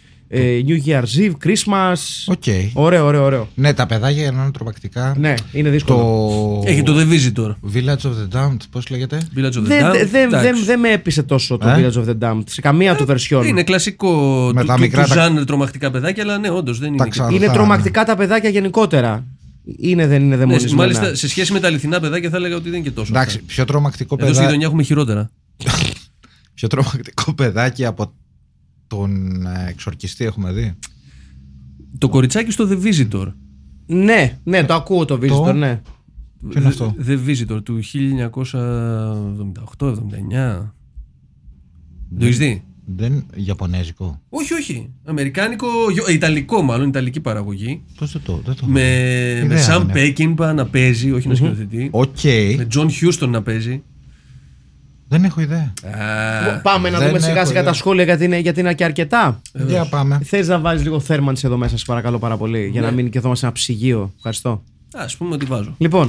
New Year's Eve, Christmas.
Οκ.
Ωραίο, ωραίο, ωραίο.
Ναι, τα παιδάκια για να είναι τρομακτικά.
Ναι, είναι δύσκολο.
Το.
Έχει το The Visitor.
Village of the Damned, πώς λέγεται;
Village of the
Δεν
Damned.
δεν- δεν-
Εντάξει.
δεν- δεν με έπεισε τόσο το
Ε;
Village of the Damned σε καμία του version.
Είναι κλασικό
Με
του,
τα
του,
μικρά
του
τα-
genre τρομακτικά παιδάκια, αλλά ναι, όντως δεν είναι. και-
ξανά-
Είναι
θα-
τρομακτικά τα παιδάκια γενικότερα. Είναι, δεν είναι
Ναι,
δαιμονισμένα.
μάλιστα σε σχέση με τα αληθινά παιδάκια θα έλεγα ότι δεν είναι και τόσο.
Εντάξει,
αυτά.
πιο τρομακτικό
Εδώ στη
παιδάκι.
γειτονιά έχουμε χειρότερα.
Πιο τρομακτικό παιδάκι από τον ε, εξορκιστή έχουμε δει;
Το κοριτσάκι στο The Visitor.
Ναι, ναι, το ακούω το Visitor, ναι.
Ποιο είναι αυτό;
The Visitor του 1978-79. Το έχεις δει;
Δεν Ιαπωνέζικο.
Όχι, όχι. Αμερικάνικο, γιο- ε, Ιταλικό μάλλον, Ιταλική παραγωγή.
Πώς δεν το. Δεν το
Με, με
Ιδέα
Sam
δεν
Peckinpah να παίζει, όχι να σκηνοθετεί.
Οκ.
Με John Huston να παίζει.
Δεν έχω ιδέα.
Α,
Πάμε να
δεν
δούμε σιγά
έχω
σιγά
ιδέα.
τα σχόλια γιατί είναι, γιατί είναι και αρκετά.
Για πάμε.
Θες να βάλεις λίγο θέρμανση εδώ μέσα, σε παρακαλώ πάρα πολύ, για να μην και εδώ σε ένα ψυγείο. Ευχαριστώ.
ας πούμε ότι βάζω.
Λοιπόν,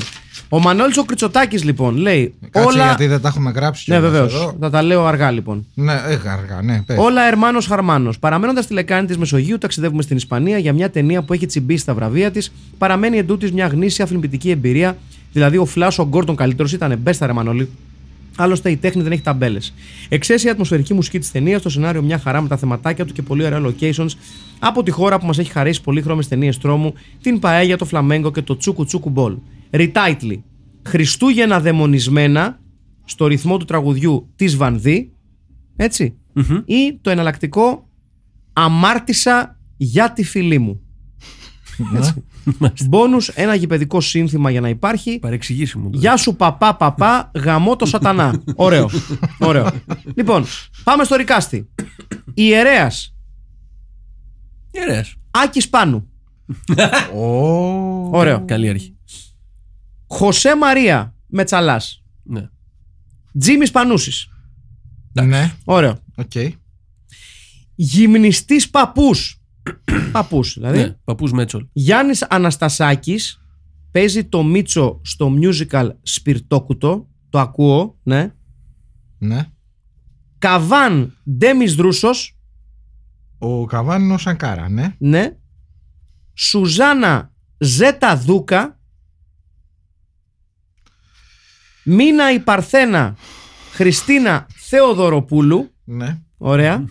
ο Μανώλης ο Κριτσοτάκης λοιπόν λέει
Κάτσε
όλα.
γιατί δεν τα έχουμε γράψει.
Ναι,
κιόλας
βεβαίως.
εδώ.
Θα τα λέω αργά λοιπόν.
Ναι, ε, αργά, ναι. πες.
Όλα Ερμάνος Χαρμάνος. Παραμένοντας στη λεκάνη της Μεσογείου, ταξιδεύουμε στην Ισπανία για μια ταινία που έχει τσιμπήσει στα βραβεία της. Παραμένει εντούτοις μια γνήσια φιλμπιτική εμπειρία. Δηλαδή, ο Φλάσο ο Γκόρτον καλύτερο ήταν μπέστα ρε Μανώλη. Άλλωστε, η τέχνη δεν έχει ταμπέλες. Εξαίσια ατμοσφαιρική μουσική της ταινίας, το σενάριο μια χαρά με τα θεματάκια του και πολύ ωραία locations από τη χώρα που μας έχει χαρίσει πολύχρωμες ταινίες τρόμου, την Παέγια, το Φλαμέγκο και το Τσούκου Τσούκου Μπολ. Retitle. Χριστούγεννα δαιμονισμένα στο ρυθμό του τραγουδιού της Βανδή. Έτσι. Ή το εναλλακτικό Αμάρτησα για τη φίλη μου. Μπόνους, ένα γηπαιδικό σύνθημα για να υπάρχει.
Παρεξηγήσει μου.
Γεια σου παπά παπά, γαμό το σατανά. Ωραίο. Ωραίο. λοιπόν, πάμε στο ρικάστη. Ιερέας
Ιερέας.
Άκης Πάνου.
Ω,
Ωραίο.
Καλή αρχή.
Χωσέ Μαρία Μετσαλάς.
Ναι.
Τζίμις Πανούσης.
Ναι,
Ωραίο.
οκ.
Γυμνιστής παππούς. Παππούς δηλαδή.
ναι. Παππούς Μέτσολ.
Γιάννης Αναστασάκης παίζει το Μίτσο στο musical Σπιρτόκουτο. Το ακούω, ναι.
Ναι.
Καβάν Ντέμις Δρούσος,
Ο Καβάν είναι ο Σανκάρα, ναι.
ναι. Σουζάνα Ζέτα Δούκα. Μίνα η Παρθένα Χριστίνα Θεοδωροπούλου.
Ναι.
Ωραία.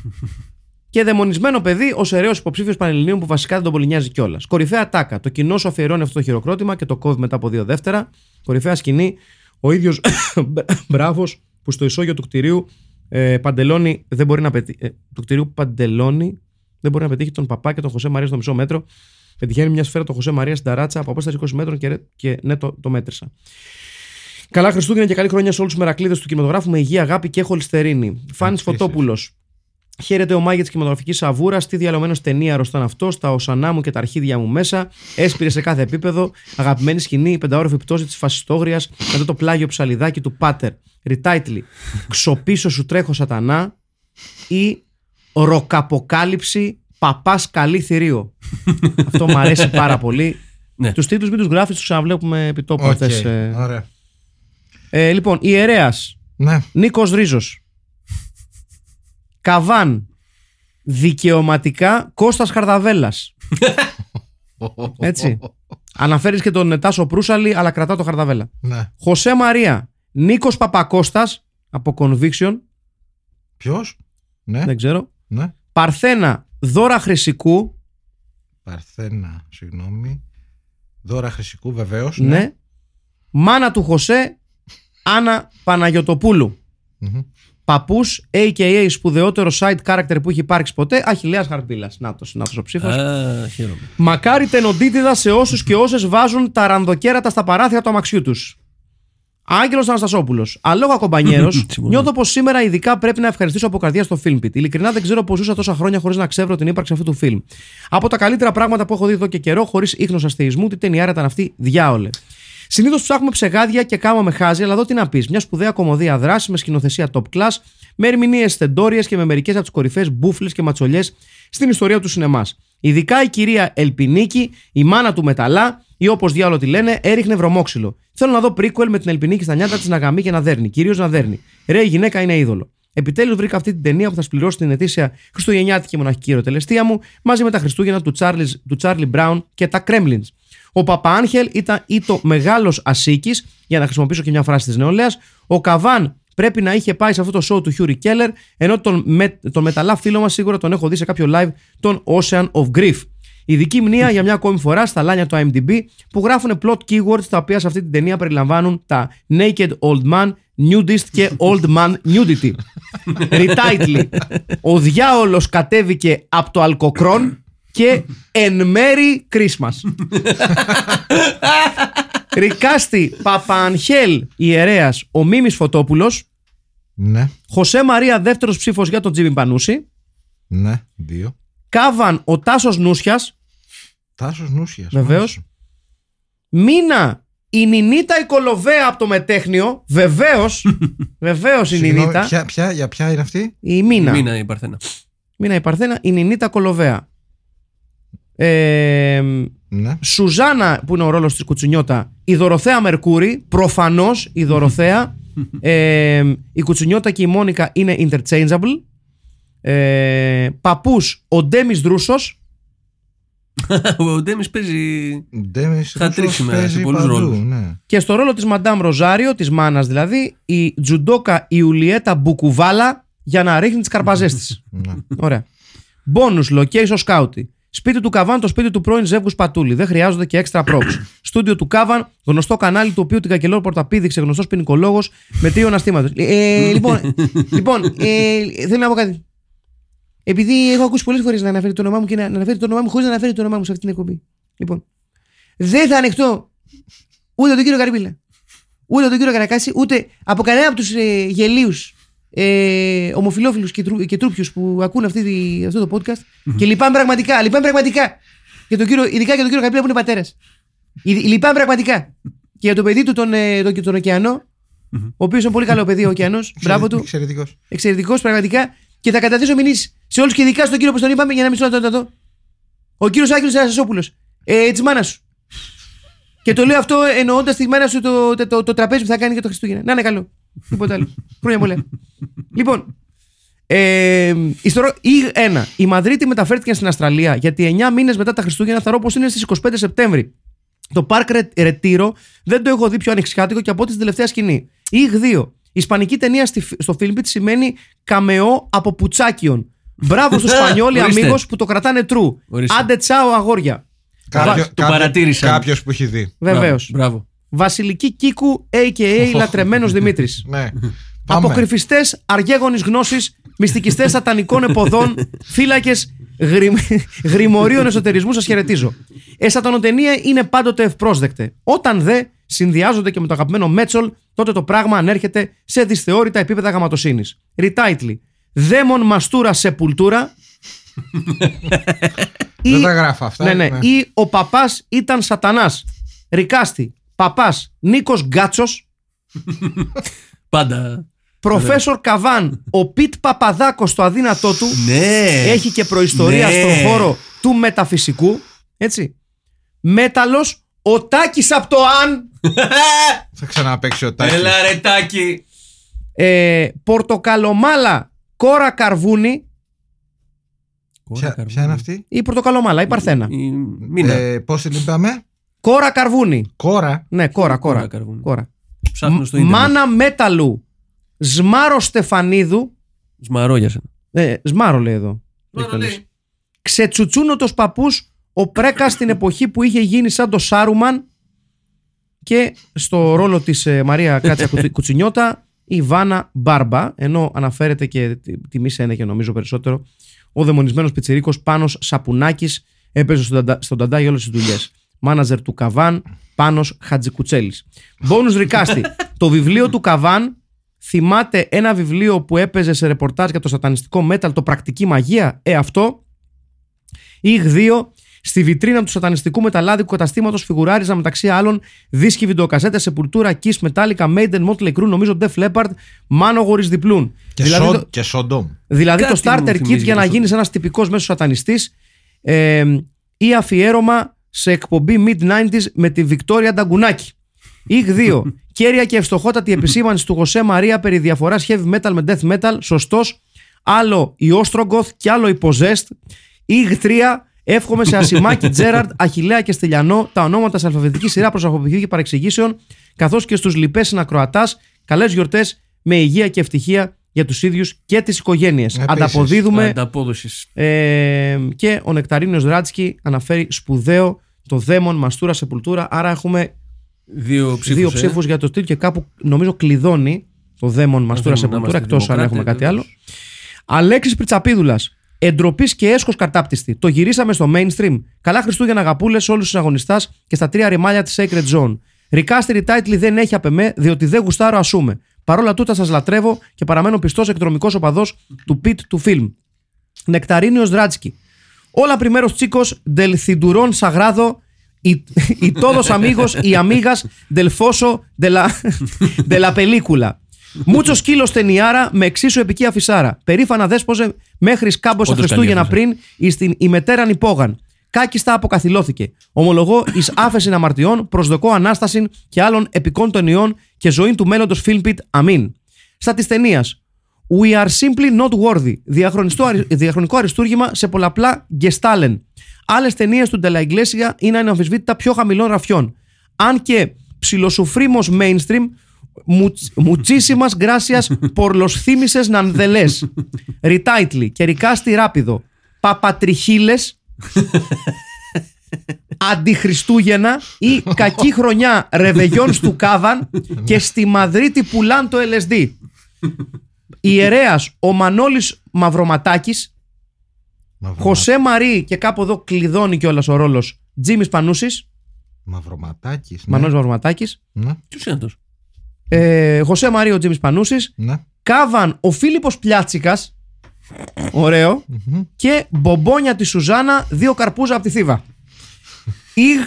Και δαιμονισμένο παιδί ως εραίο υποψήφιος Πανελληνίων που βασικά δεν τον πολύ νοιάζει κιόλας. Κορυφαία τάκα. Το κοινό σου αφιερώνει αυτό το χειροκρότημα και το κόβει μετά από δύο δεύτερα. Κορυφαία σκηνή. Ο ίδιος μπράβος που στο ισόγειο του κτηρίου ε, Παντελόνι δεν μπορεί να πετύχει. Ε, του κτηρίου Παντελόνι δεν μπορεί να πετύχει τον παπά και τον Χωσέ Μαρία στο μισό μέτρο. Πετυχαίνει μια σφαίρα τον Χωσέ Μαρία στην ταράτσα από απόσταση 20 μέτρων και, ρε- και ναι, το, το μέτρησα. Καλά Χριστούγεννα και καλή χρονιά σε όλους τους μερακλείδες του κινηματογράφου με υγεία, αγάπη και χολυστερίνη. Φάνης
Επίσης.
Φωτόπουλος. Χαίρεται ο Μάγια τη κινηματογραφική σαβούρας. Τι διαλωμένος ταινία αρρωστάν αυτός. Τα οσανά μου και τα αρχίδια μου μέσα. Έσπηρε σε κάθε επίπεδο. Αγαπημένη σκηνή, η πενταόροφη πτώση της φασιστόγριας μετά το πλάγιο ψαλιδάκι του Πάτερ. Ριτάιτλι. Ξοπίσω σου τρέχω σατανά. Ή ροκαποκάλυψη παπάς καλή θηρίο. αυτό μου αρέσει πάρα πολύ.
Ναι.
Τους τίτλους μην τους γράφεις, τους ξαναβλέπουμε επί τόπου
Οκ,
αυτές, ε.
Ωραία.
Ε, λοιπόν, ιερέας.
Ναι.
Νίκος Ρίζος Καβάν Δικαιωματικά Κώστας Χαρδαβέλας Έτσι Αναφέρεις και τον Τάσο Προύσαλη Αλλά κρατά το Χαρδαβέλα
Ναι.
Χωσέ Μαρία Νίκος Παπακώστας Από Conviction
Ποιος; Ναι.
Δεν ξέρω
ναι.
Παρθένα Δώρα Χρυσικού
Παρθένα, συγγνώμη. Δώρα Χρυσικού, βεβαίως.
ναι. Μάνα του Χωσέ Άννα Παναγιωτοπούλου Παππούς a.k.a. σπουδαιότερο side character που έχει υπάρξει ποτέ Αχιλέας Χαρμπίλας Νάτος, νάτος ο ψήφος
Α, χαίρομαι.
Μακάρι τενοντίτιδα σε όσους και όσες βάζουν τα ρανδοκέρατα στα παράθυρα του αμαξιού τους. Άγγελος Αναστασόπουλος. Αλόγα κομπανιέρος,
Συμφωνώ.
νιώθω πως σήμερα ειδικά πρέπει να ευχαριστήσω από καρδιά στο Filmpit. Ειλικρινά δεν ξέρω πώ ζούσα τόσα χρόνια χωρίς να ξέρω την ύπαρξη αυτού του φιλμ. Από τα καλύτερα πράγματα που έχω δει εδώ και καιρό, χωρίς ίχνος αστεϊσμού, τι ταινιάρα ήταν αυτή, διάολε. Συνήθως ψάχνουμε ψεγάδια και κάμαμε χάζι, αλλά εδώ τι να πεις. Μια σπουδαία κομμωδία δράσης με σκηνοθεσία top class, με ερμηνείες στεντόριε και με μερικές από τις κορυφαίε μπούφλες και ματσολιές στην ιστορία του σινεμάς. Ειδικά η κυρία Ελπινίκη, η μάνα του Μεταλά, ή όπως διάλογο τη λένε, έριχνε βρωμόξυλο. Θέλω να δω prequel με την Ελπινίκη στα νιάτα της να γαμεί και να δέρνει. Κυρίως να δέρνει. Ρε, η γυναίκα είναι είδωλο. Επιτέλους βρήκα αυτή την ταινία που θα σπληρώσει την ετήσια Χριστουγεννιάτικη μοναχική ερωτελεστία μου μαζί με τα Χριστούγεννα του Charlie, του Charlie Brown και τα Kremlins. Ο Παπα-Άγχελ ήταν ή το μεγάλος Ασίκης, για να χρησιμοποιήσω και μια φράση της νεολαίας. Ο Καβάν πρέπει να είχε πάει σε αυτό το show του Γιούρι Γκέλερ, ενώ τον, με, τον μεταλλά φίλο μας σίγουρα τον έχω δει σε κάποιο live, τον Ocean of Grief. Ειδική μνεία για μια ακόμη φορά στα αλάνια του IMDb που γράφουν plot keywords τα οποία σε αυτή την ταινία περιλαμβάνουν τα naked old man, nudist και old man nudity. Retitle. Ο διάολος κατέβηκε από το αλκοκρόν και εν μέρη Christmas. Ρικάστη Παπανχέλ ιερέας ο Μίμης Φωτόπουλος
Ναι.
Χωσέ Μαρία δεύτερος ψήφος για τον Τζίμι Πανούση
Ναι. Δύο.
Κάβαν ο Τάσος Νούσιας
Τάσος Νούσιας.
Βεβαίως. Μίνα η Νινίτα η Κολοβέα από το Μετέχνιο Βεβαίως Βεβαίως η Νινίτα
Ποια, ποια, για ποια είναι αυτή;
Η Μίνα
Μήνα η Παρθένα.
Μίνα η Παρθένα η Νινίτα Κολοβέα ε,
Ναι.
Σουζάνα που είναι ο ρόλος της Κουτσουνιώτα η Δωροθέα Μερκούρη προφανώς η Δωροθέα ε, η Κουτσουνιώτα και η Μόνικα είναι interchangeable ε, παππούς ο Ντέμις Δρούσος
Ο Ντέμις παίζει.
Ντέμις
Θα
Ρούσος
τρίξει με-
παίζει
σε πολλούς
παντού,
ρόλους.
Ναι.
και στο ρόλο της Μαντάμ Ροζάριο της μάνας δηλαδή η Τζουντόκα Ιουλιέτα Μπουκουβάλα για να ρίχνει τις καρπαζές της
ναι.
Ωραία. Bonus location scouting. Σπίτι του Καβάν, το σπίτι του πρώην ζεύγου Πατούλη. Δεν χρειάζονται και extra props. Στούντιο του Κάβαν, γνωστό κανάλι του οποίου την Καγκελόρ πήδηξε γνωστός ποινικολόγος με τρίο αναστήματος. Ε, λοιπόν, λοιπόν ε, θέλω να πω κάτι. Επειδή έχω ακούσει πολλές φορές να αναφέρει το όνομά μου και να αναφέρει το όνομά μου χωρίς να αναφέρει το όνομά μου σε αυτή την εκπομπή. Λοιπόν. Δεν θα ανοιχτώ ούτε τον κύριο Καρμπίλα, ούτε τον κύριο Καρακάση, ούτε από κανένα από τους ε, γελίους ε, ομοφυλόφιλου και, τρου, και τρούπιους που ακούν αυτή τη, αυτό το podcast. και λυπάμαι πραγματικά, λυπάμαι πραγματικά. Για τον κύριο, ειδικά για τον κύριο Καρμπίλα που είναι πατέρας. Λυπάμαι πραγματικά. Και για το παιδί του, τον, ε, τον, τον Ωκεανό, ο οποίος είναι πολύ καλό παιδί ο Ωκεανός. Μπράβο του.
Εξαιρετικός.
Εξαιρετικός πραγματικά. Και θα καταθέσω μηνύσει σε όλους και ειδικά στον κύριο που τον είπαμε για να μην σου το δω. Ο κύριος Άγγελος Αναστασόπουλος. Ε, της μάνας σου. Και το λέω αυτό εννοώντας τη μάνα σου το, το, το, το τραπέζι που θα κάνει για το Χριστούγεννα. Να είναι καλό. Τίποτα άλλο. Χρόνια πολλά. λοιπόν. Ε, ιστορο... ή ένα. Η Μαδρίτη μεταφέρθηκε στην Αυστραλία γιατί 9 μήνες μετά τα Χριστούγεννα θα ρω πω είναι στις 25 Σεπτέμβρη. Το Park Retiro δεν το έχω δει πιο ανοιξιάτικο και από την τελευταία σκηνή. Ή 2. Η ισπανική ταινία στη- στο Filmbit σημαίνει καμεό από πουτσάκιον. Μπράβο στους Σπανιόλοι
Ορίστε.
αμίγος που το κρατάνε true.
Ορίστε.
Άντε τσάω αγόρια.
το παρατήρησαν.
Κάποιος που έχει δει.
Βεβαίως.
Μπράβο, Μπράβο.
Βασιλική Κίκου, a.k.a. λατρεμένος Δημήτρης.
Ναι. Πάμε.
Αποκρυφιστές αργέγονης γνώσης, μυστικιστές σατανικών εποδών, φύλακες γρημορίων εσωτερισμού, σας χαιρετίζω. Εσατανοτενία είναι πάντοτε ευπρόσδεκτε. Όταν δε συνδυάζονται και με το αγαπημένο Μέτσολ, τότε το πράγμα ανέρχεται σε δυσθεώρητα επίπεδα γαματοσύνης. Ριτάιτλι. Δαίμον μαστούρα σε πουλτούρα.
Δεν τα γράφω αυτά.
Ναι, ναι. Ή ο παπάς ήταν σατανάς. Ρικάστη. Παπά Νίκο Γκάτσο.
Πάντα.
Προφέσορ Καβάν. Ο Πιτ Παπαδάκο στο αδύνατό του.
Ναι.
Έχει και προϊστορία
Ναι.
στον χώρο του μεταφυσικού. Έτσι. Μέταλλος, ο Τάκης από το Αν.
Θα ξαναπέξει ο Τάκης.
Έλα ρε τάκι.
Ε, πορτοκαλομάλα, κόρα καρβούνι.
Ποια, ποια είναι αυτή.
Ή πορτοκαλομάλα, η Παρθένα.
Η Μίνα.
Ε, Πώ την είπαμε.
Κόρα καρβούνι.
Κόρα.
Ναι, κόρα,
Κόρα
κόρα.
καρβούνι.
κόρα.
Ψάχνω στο
Μ-
ίντερνετ.
Μάνα μέταλλου, Σμάρο Στεφανίδου.
Σμαρό για σένα.
Ε, σμάρο λέει εδώ.
Σμάρο λέει.
Ξετσουτσούνοτος παππούς ο Πρέκας στην εποχή που είχε γίνει σαν το Σάρουμαν και στο ρόλο της ε, Μαρία Κάτσα Κουτσι- Κουτσινιώτα η Βάνα Μπάρμπα ενώ αναφέρεται και τη- τιμή σε και νομίζω περισσότερο ο δαιμονισμένος πιτσιρίκος Πάνος Σαπουνάκης έπαιζε στον, ταντα- στον Ταντά για όλες τις δουλειές μάναζερ του Καβάν Πάνος Χατζικουτσέλης Μπόνους Ρικάστη το βιβλίο του Καβάν θυμάται ένα βιβλίο που έπαιζε σε ρεπορτάζ για το σατανιστικό μέταλ το πρακτική μαγεία ε αυτό ή 2. Στη βιτρίνα του σατανιστικού μεταλλάδικου καταστήματος φιγουράριζαν μεταξύ άλλων δίσκοι βιντεοκασέτες σε πουλτούρα Kiss, Metallica, Maiden, Motley Crue, νομίζω Def Leppard, Manowar διπλούν.
Και,
δηλαδή
σον-
το,
και Σοντόμ.
δηλαδή το
Κάτι μου
starter kit
θυμίζει
για να
αυτό.
γίνεις ένας τυπικός μέσος σατανιστής ε, ή αφιέρωμα σε εκπομπή mid-90s με τη Βικτόρια Νταγκουνάκη. Ή 2. Κέρια και ευστοχότατη επισήμανση του Γωσέ Μαρία περί διαφοράς heavy metal με death metal. Σωστός. Άλλο η Ostrogoth και άλλο η Possessed. Ή 3. Εύχομαι σε Ασημάκη, Τζέραρντ, Αχηλέα και Στυλιανό τα ονόματα σε αλφαβητική σειρά προ αποφυγή και παρεξηγήσεων, καθώς και στους λοιπέ συνακροατάς. Καλές γιορτές με υγεία και ευτυχία για τους ίδιους και τις οικογένειες.
Επίσης.
Ανταποδίδουμε
Ανταπόδοσης.
ε, και ο Νεκταρίνιος Ράτσκι αναφέρει σπουδαίο το δαίμον Μαστούρα Σεπουλτούρα. Άρα έχουμε
Δύο ψήφους.
δύο ψήφου για το στυλ και κάπου νομίζω κλειδώνει το δαίμον Μαστούρα Σεπουλτούρα, εκτός αν έχουμε κάτι άλλο. Αλέξης Πριτσαπίδουλας. Εντροπής και έσχος καρτάπτυστη. Το γυρίσαμε στο mainstream. Καλά Χριστούγεννα αγαπούλες σε όλους τους αγωνιστάς και στα τρία ρημάλια της Sacred Zone. Ρικάστερη τάιτλι δεν έχει απ' εμέ, διότι δεν γουστάρω ασούμε. Παρόλα τούτα σας λατρεύω και παραμένω πιστός εκδρομικό οπαδός του πιτ του φιλμ. Νεκταρίνιος Δράτσκι. Όλα primeros chicos del cinturón sagrado y, y todos amigos y amigas del foso de la, de la película. Muchos kilos ταινιάρα με εξίσου επική αφισάρα. Περήφανα δέσποζε μέχρι σκάμποσα
Όντως
Χριστούγεννα
καλή
πριν εις την ημετέραν υπόγαν. Κάκιστα αποκαθιλώθηκε. Ομολογώ εις άφεση αμαρτιών, προσδοκώ ανάσταση και άλλων επικών ταινιών και ζωή του μέλλοντος Φίλμπιτ. Αμήν. Στα της ταινίας. We are simply not worthy. Διαχρονιστό, αρι- διαχρονικό αριστούργημα σε πολλαπλά γκεστάλεν. Άλλες ταινίες του Ντελαϊγκλέσια είναι αναμφισβήτητα πιο χαμηλών ραφιών. Αν και ψιλοσουφρίμο mainstream, muchísimas gracias por los θύμησες νανδελές. Ριτάιτλι και ρικάστη ράπιδο. Παπατριχίλες Αντιχριστούγεννα ή κακή χρονιά ρεβεγιόν του Κάβαν και στη Μαδρίτη πουλάν το LSD. Ιερέας ο Μανώλης Μαυροματάκης Χωσέ Μαρή και κάπου εδώ κλειδώνει κιόλας ο ρόλος Τζίμις Πανούσης,
Μαυροματάκης.
Μανώλης
Μαυροματάκης.
Μανώλη Μαυροματάκη,
Ποιος είναι αυτός;
ε, Χωσέ Μαρίο Τζίμις Πανούσης,
Ναι.
Κάβαν ο Φίλιππος Πλιάτσικας. Ωραίο. Και μπομπόνια τη Σουζάνα, δύο καρπούζα από τη Θήβα. Ιγ,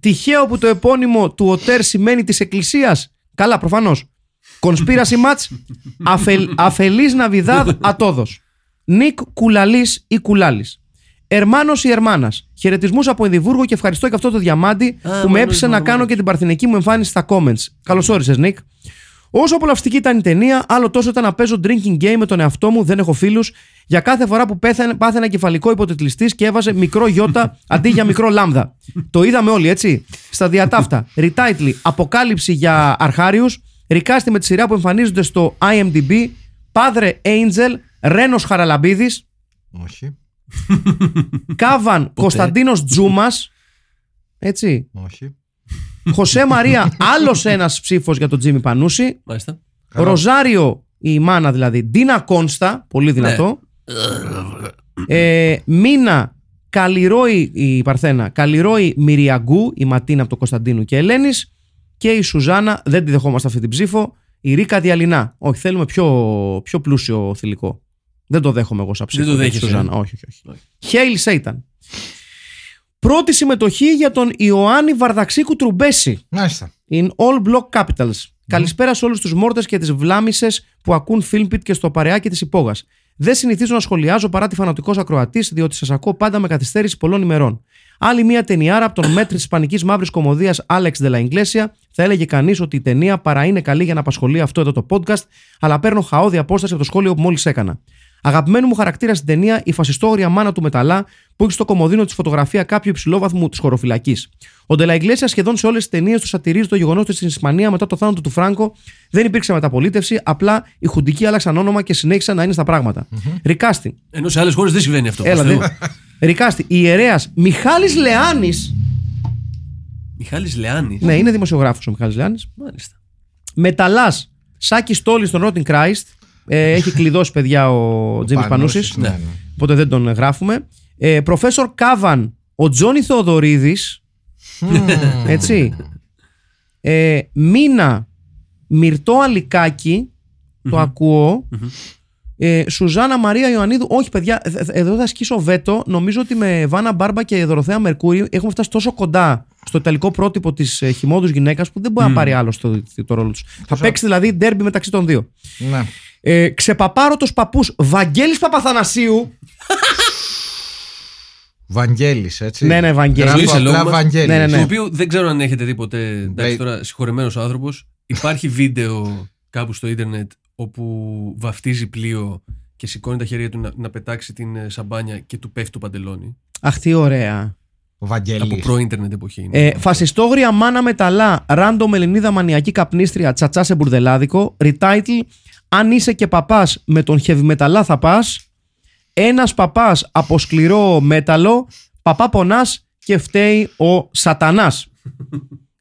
τυχαίο που το επώνυμο του ΟΤΕΡ σημαίνει της Εκκλησίας. Καλά, προφανώς. Conspiracy match. Αφελ, Αφελής Ναβιδάδ Ατόδος. Νικ Κουλαλής ή Κουλάλης. Ερμάνος ή Ερμάνας. Χαιρετισμούς από Εδιμβούργο και ευχαριστώ και αυτό το διαμάντι που με
Μανώλης,
έπεισε να
Μανώλης.
κάνω και την παρθενική μου εμφάνιση στα comments. Καλώς όρισες, Νικ. Όσο απολαυστική ήταν η ταινία, άλλο τόσο ήταν να παίζω drinking game με τον εαυτό μου, δεν έχω φίλους. Για κάθε φορά που πέθανε, πάθαινα κεφαλικό υποτιτλιστής και έβαζε μικρό γιώτα αντί για μικρό λάμδα. το είδαμε όλοι, έτσι. Στα διατάφτα. Retitle, αποκάλυψη για αρχάριους. Ρικάστη με τη σειρά που εμφανίζονται στο IMDb. Πάδρε Angel, Ρένος Χαραλαμπίδης.
Όχι.
Κάβαν Κωνσταντίνος Τζούμας. Έτσι.
Όχι.
Χωσέ Μαρία, άλλος ένας ψήφος για τον Τζίμι Πανούση.
Μάλιστα.
Ροζάριο, η μάνα δηλαδή, Ντίνα Κόνστα, πολύ δυνατό. Ε, Μίνα Καλλιρόη, η Παρθένα, Καλλιρόη Μυριαγκού, η Ματίνα από το Κωνσταντίνου και Ελένης. Και η Σουζάνα, δεν τη δεχόμαστε αυτή την ψήφο. Η Ρίκα Διαλυνά. Όχι, θέλουμε πιο, πιο πλούσιο θηλυκό. Δεν το δέχομαι εγώ σαν ψήφο.
Δεν το
για τη
δέχεσαι,
Σουζάνα.
ε;
Όχι, όχι. όχι. Χέιλ Σέιταν. Πρώτη συμμετοχή για τον Ιωάννη Βαρδαξίκου Τρουμπέση.
Μάλιστα.
In all block capitals. Καλησπέρα σε όλους τους μόρτες και τις βλάμισες που ακούν Filmpit και στο παρεάκι της υπόγας. Δεν συνηθίζω να σχολιάζω παρά τη φανατικός ακροατής, διότι σας ακούω πάντα με καθυστέρηση πολλών ημερών. Άλλη μια ταινιάρα από τον μέτρη της ισπανικής μαύρης κομμωδίας Alex de la Iglesia. Θα έλεγε κανείς ότι η ταινία παρά είναι καλή για να απασχολεί αυτό εδώ το podcast, αλλά παίρνω χαόδη απόσταση από το σχόλιο που μόλις έκανα. Αγαπημένο μου χαρακτήρα στην ταινία η φασιστόγρια μάνα του Μεταλά που έχει στο κομμωδίνο της φωτογραφία κάποιου υψηλόβαθμου της χωροφυλακής. Ο Ντελαϊγκλέσια σχεδόν σε όλες τις ταινίες του σατυρίζει το γεγονός ότι στην Ισπανία μετά το θάνατο του Φράγκο δεν υπήρξε μεταπολίτευση, απλά οι χουντικοί άλλαξαν όνομα και συνέχισαν να είναι στα πράγματα. Ρικάστη.
Ενώ σε άλλες χώρες δεν συμβαίνει αυτό.
Έλα,
προς
δε.
Θεού.
Ρικάστη. Ιερέας Μιχάλης Λεάνης.
Μιχάλης Λεάνης.
Ναι, είναι δημοσιογράφος ο Μιχάλης Λεάνης.
Μάλιστα.
Μεταλλά Σάκη Στόλης στον Ρότιν Κράιστ. Ε, έχει κλειδώσει παιδιά ο Τζίμι Πανούσης.
Πανούσης, ναι, ναι.
Οπότε δεν τον γράφουμε. Ε, Προφέσορ Κάβαν, ο Τζόνι Θεοδωρίδης. έτσι. Ε, Μίνα Μυρτό Αλικάκη. Το ακούω. Ε, Σουζάνα Μαρία Ιωαννίδου. Όχι, παιδιά, ε, ε, εδώ θα ασκήσω βέτο. Νομίζω ότι με Βάνα Μπάρμπα και Δωροθέα Μερκούρη έχουμε φτάσει τόσο κοντά στο ιταλικό πρότυπο της ε, χυμόδου γυναίκας που δεν μπορεί να πάρει άλλο το, το ρόλο τους. Θα παίξει δηλαδή ντέρμπι μεταξύ των δύο.
Ναι.
Ε, ξεπαπάρωτος παππούς Βαγγέλης Παπαθανασίου
Βαγγέλης, έτσι.
Ναι, ναι, Βαγγέλης.
Γράφω
Ζωή σε
απλά
λόγο μας.
Βαγγέλης.
Ναι, ναι, ναι.
Το οποίο δεν ξέρω αν έχετε δει ποτέ. Εντάξει,
Λέει-
τώρα συγχωρεμένος άνθρωπος. Υπάρχει βίντεο κάπου στο ίντερνετ όπου βαφτίζει πλοίο και σηκώνει τα χέρια του να, να πετάξει την ε, σαμπάνια και του πέφτει το παντελόνι.
Αχ τι ωραία
Ο Βαγγέλης.
Από προ-ίντερνετ εποχή. είναι.
ε, Φασιστόγρια μάνα μεταλλά Random Ελληνίδα μανιακή καπνίστρια Τσατσά σε μπουρδελάδικο Retitle Αν είσαι και παπάς με τον χεβιμεταλλά θα πας Ένας παπάς από σκληρό μέταλλο Παπά πονάς και φταίει ο σατανάς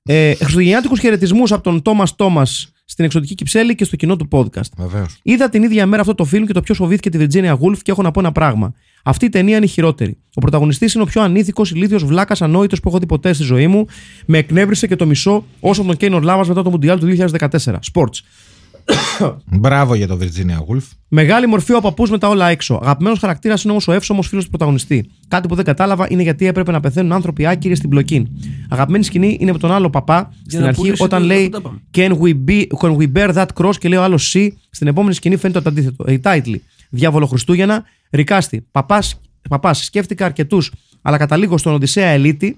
ε, Χριστουγεννιάτικους χαιρετισμούς από τον Τόμας Τόμας στην εξωτική Κυψέλη και στο κοινό του podcast.
Βεβαίως.
Είδα την ίδια μέρα αυτό το φιλμ και το πιο φοβήθηκε τη Virginia Woolf και έχω να πω ένα πράγμα. Αυτή η ταινία είναι η χειρότερη. Ο πρωταγωνιστής είναι ο πιο ανήθικος, ηλίθιος βλάκας ανόητος που έχω δει ποτέ στη ζωή μου. Με εκνεύρισε και το μισό όσο τον Κέινορ Λάβα μετά το Μουντιάλ του 2014. Sports.
Μπράβο για το Virginia Woolf.
Μεγάλη μορφή ο παππούς με τα όλα έξω. Αγαπημένος χαρακτήρας είναι όμως ο εύσωμος φίλος του πρωταγωνιστή. Κάτι που δεν κατάλαβα είναι γιατί έπρεπε να πεθαίνουν άνθρωποι άκυροι στην πλοκή. Αγαπημένη σκηνή είναι με τον άλλο παπά στην
να
αρχή
πουλήσει
όταν
το-
λέει
αυτό τα πάμε.
Can we, be, can we bear that cross; και λέει ο άλλος C. Στην επόμενη σκηνή φαίνεται το αντίθετο. Retitle. Διάβολο Χριστούγεννα. Ρικάστη. Παπάς, παπάς. Σκέφτηκα αρκετούς, αλλά καταλήγω στον Οδυσσέα Ελίτη.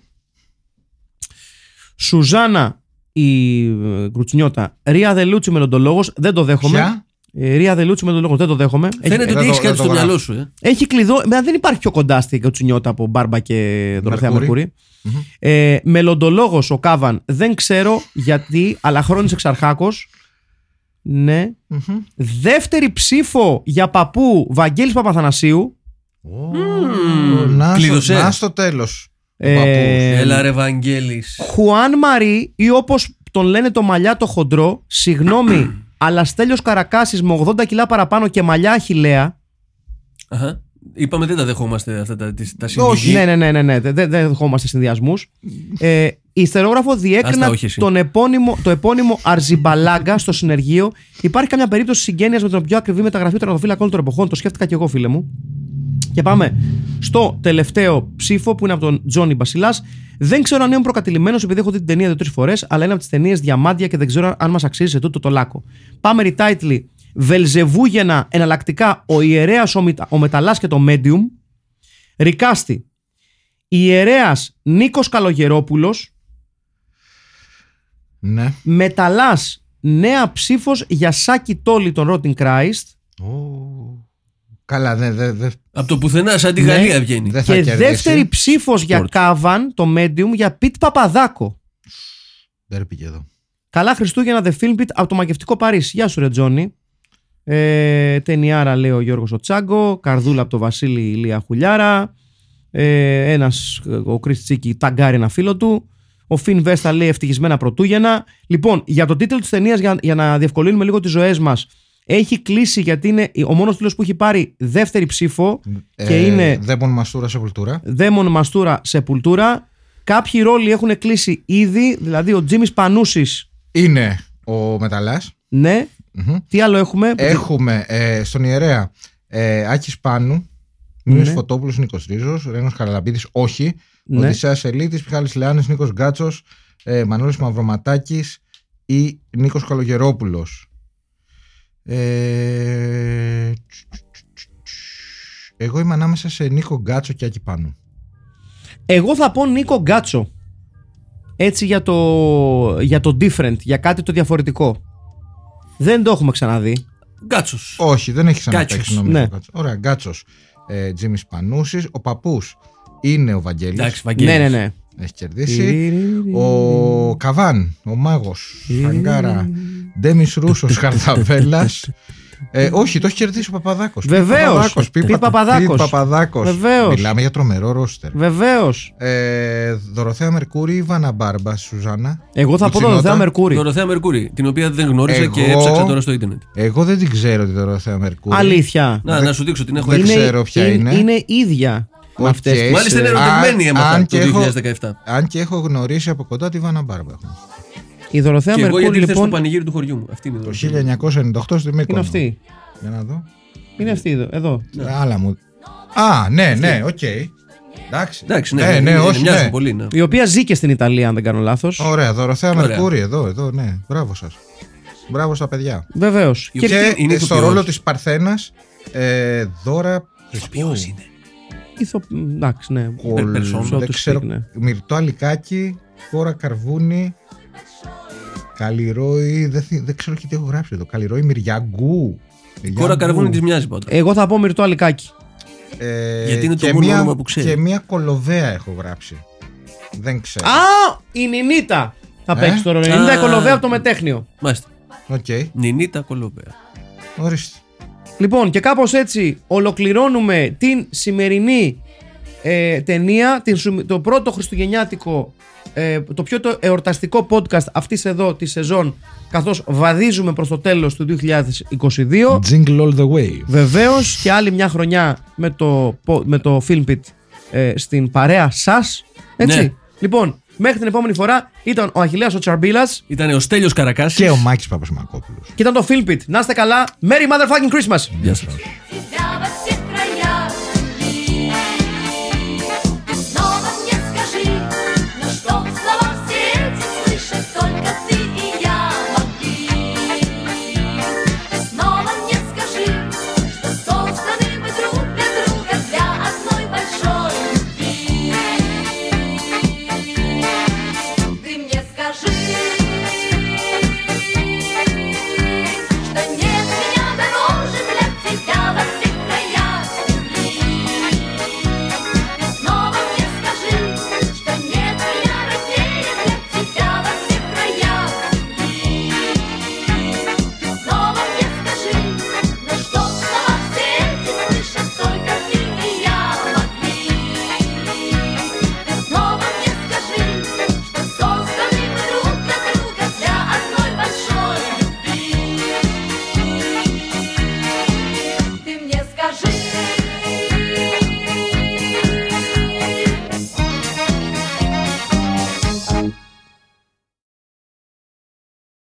Σουζάνα η ε, Γκρουτσνιώτα. Ρία Δελούτσι μελλοντολόγος. Δεν το δέχομαι.
Ποια;
Ε, Ρία Δελούτσι μελλοντολόγος. Δεν το δέχομαι.
Φαίνεται
δεν
ότι
το-
έχεις
δεν
κάτι
το
στο
γράφω.
μυαλό σου. Ε.
Έχει κλειδώ. Μα δεν υπάρχει πιο κοντά στην Κατσουνιώτα από Μπάρμπα και Δωροθέα
Μερκούρη.
Μερκούρη. Ε, Μελλοντολόγος ο Κάβαν. Δεν ξέρω γιατί, αλλά χρόνι εξαρχάκος. Ναι. Δεύτερη ψήφο για παππού Βαγγέλης Παπαθανασίου.
Ω, Να στο-
Κλείδωσε.
να στο τέλος. Ο
Ε,
παππούς.
Έλα ρε Βαγγέλης.
Χουάν Μαρί ή όπως τον λένε το μαλλιά το χοντρό. Συγγνώμη, αλλά Στέλιος Καρακάσης με 80 κιλά παραπάνω και μαλλιά αχιλέα.
Αχα. Είπαμε δεν τα δεχόμαστε αυτά τα, τις- τα
Όχι.
συνδυή.
Ναι, ναι, ναι, ναι, ναι. δεν δεν δεχόμαστε συνδυασμούς. Ε, η ιστερόγραφο
Άστα,
διέκρινα
όχι εσύ.
τον επώνυμο, το επώνυμο Αρζιμπαλάγκα στο συνεργείο. Υπάρχει καμιά περίπτωση συγγένειας με τον πιο ακριβή μεταγραφή των τερματοφύλακων όλων των εποχών; Το σκέφτηκα και εγώ, φίλε μου. Και πάμε στο τελευταίο ψήφο που είναι από τον Τζόνι Μπασιλάς. Δεν ξέρω αν είμαι προκατηλημένος επειδή έχω δει την ταινία δύο-τρεις φορές, αλλά είναι από τις ταινίες διαμάντια και δεν ξέρω αν μας αξίζει σε τούτο το λάκκο. Πάμε retitle. Βελζεβούγενα εναλλακτικά ο ιερέας ο, Μητα- ο Μεταλλάς και το Medium. Ρικάστη. Ιερέας Νίκος Καλογερόπουλος
Ναι.
Μεταλλάς Νέα ψήφος για Σάκη Τόλι των Rotting Christ
Ω, Καλά, δεν δε, δε,
Από το πουθενά, σαν τη
Ναι.
Γαλλία βγαίνει.
δεν θα
και
κερδίσει.
δεύτερη ψήφος για
Sport.
Κάβαν το Medium για Πιτ Παπαδάκο
Δεν πήγε εδώ.
Καλά Χριστούγεννα The Film Pit από το μαγευτικό Παρίσι Γεια σου ρε Τζόνι ε, Ταινιάρα λέει ο Γιώργος ο Τσάγκο Καρδούλα από το Βασίλη Ηλία Χουλιάρα ε, Ένας ο Κρις Τσίκη ταγκάρει ένα φίλο του ο Φιν Βέστα λέει ευτυχισμένα πρωτούγεννα. Λοιπόν, για τον τίτλο της ταινίας, για, για να διευκολύνουμε λίγο τις ζωές μας, έχει κλείσει γιατί είναι ο μόνος τίτλο που έχει πάρει δεύτερη ψήφο και είναι
Δέμον μαστούρα σε κουλτούρα.
Δαίμον Μαστούρα Σεπουλτούρα. Κάποιοι ρόλοι έχουν κλείσει ήδη, δηλαδή ο Τζίμις Πανούσης.
Είναι ο Μεταλλάς.
Ναι. Τι άλλο έχουμε;
Έχουμε ε, στον ιερέα ε, Άκης Πάνου,
Ναι.
Μίμης Φωτόπουλος, Νίκος Ρίζος, Ρένος Καραλαμπίδης, όχι.
Ναι.
Οδυσσέας Ελίτης, Μιχάλης Λεάνης, Νίκος Γκάτσος, ε, Μανώλης Μαυροματάκης ή Νίκος Καλογερόπουλος. Ε, εγώ είμαι ανάμεσα σε Νίκο Γκάτσο και Άκη Πάνου.
Εγώ θα πω Νίκο Γκάτσο. Έτσι για το, για το different, για κάτι το διαφορετικό. Δεν το έχουμε ξαναδεί.
Γκάτσος.
Όχι, δεν έχει ξαναπέξει
Γκάτσος.
νομίζω.
Ναι.
ο Γκάτσος. Ωραία, Γκάτσος. Ε, Τζίμις Πανούσης, ο παππούς είναι ο Βαγγέλης.
Εντάξει, Βαγγέλης.
Ναι, ναι, ναι.
Έχει κερδίσει. Ο Καβάν, ο μάγος, Φαγκάρα, Ντέμις Ρούσος, Χαρδαβέλα. Ε, όχι, το έχει κερδίσει ο Παπαδάκος.
Βεβαίως. Πιτ Παπαδάκος.
Παπαδάκος.
Βεβαίως.
Μιλάμε για τρομερό ρόστερ.
Βεβαίως.
Ε, Δωροθέα Μερκούρη, Βάνα Μπάρμπα, Σουζάνα.
Εγώ θα πω τον
Κουτσινότα.
Δωδέα Μερκούρη.
Δωροθέα Μερκούρη, την οποία δεν γνώρισα και
Εγώ-
έψαξα τώρα στο Ιντερνετ.
Εγώ δεν την ξέρω τη Δωροθέα Μερκούρη.
Αλήθεια.
Να, να σου δείξω την έχω
Δεν
έξω.
ξέρω ποια είναι.
Είναι ίδια με
Οκ.
αυτές τις.
Μάλιστα είναι
Ε,
ερωτευμένη
αν-
έμαθα
αν
το
και έχω-
2017.
Αν και έχω γνωρίσει από κοντά τη Βάνα Μπάρμπα. Έχω.
Η Δωροθέα
Και εγώ γιατί
Μερκούρη
ήρθε στο
λοιπόν.
πανηγύρι του χωριού μου. Αυτή είναι η
Το
Δωροθέα.
1998 στη Μύκονο.
Είναι αυτή.
Για να δω.
Είναι αυτή εδώ. εδώ.
Άλλα μου. Α, ναι, ναι, οκ. Εντάξει.
Εντάξει, ναι,
ναι,
ναι,
ναι, όχι,
μοιάζουν
ναι.
πολύ. Ναι.
Η οποία ζει και στην Ιταλία, αν δεν κάνω λάθος.
Ωραία, Δωροθέα
Ωραία.
Μερκούρη, εδώ, εδώ, ναι. Μπράβο σας. Μπράβο στα παιδιά.
Βεβαίως.
Η
Και
οποία-
Και
είναι
ε, στο
ηθοποιός.
ρόλο της Παρθένας, ε, δώρα.
Ποιος είναι.
ηθο... Εντάξει, ναι.
Κολ...
Περσόν,
so
Δεν
to
ξέρω.
speak, ναι.
Μυρτό Αλικάκη, Κόρα Καρβούνη, Καλλιρόη. Δεν, θυ- δεν ξέρω και τι έχω γράψει εδώ. Καλλιρόη Μυριαγκού.
Κόρα καρβούνι της μοιάζει πάντα.
Εγώ θα πω Μυρτό Αλικάκη.
Ε,
Γιατί είναι το
και
μόνο
μία-
όνομα που ξέρει.
Και μία κολοβέα έχω γράψει. Δεν ξέρω.
Α! Η Νινίτα θα
Ε;
παίξει το ρόλο. Η Νινίτα
Α.
η κολοβέα από το μετέχνιο.
Μάλιστα.
Οκ,
Νινίτα Κολομπέα.
ορίστε.
Λοιπόν, και κάπως έτσι ολοκληρώνουμε την σημερινή ε, ταινία, την, σου- το πρώτο χριστουγεννιάτικο, ε, το πιο το εορταστικό podcast αυτής εδώ της σεζόν, καθώς βαδίζουμε προς το τέλος του 2022.
Jingle all the way.
Βεβαίως και άλλη μια χρονιά με το, πο- με το Filmpit ε, στην παρέα σας. Έτσι.
Ναι.
Λοιπόν, μέχρι την επόμενη φορά ήταν ο Αχιλλέας ο Τσαρμπίλας
Ήταν ο Στέλιος Καρακάσης.
Και ο Μάκης Παπασμακόπουλος.
και ήταν το Filmpit. Να είστε καλά. Merry Motherfucking Christmas!
Γεια σας.
Down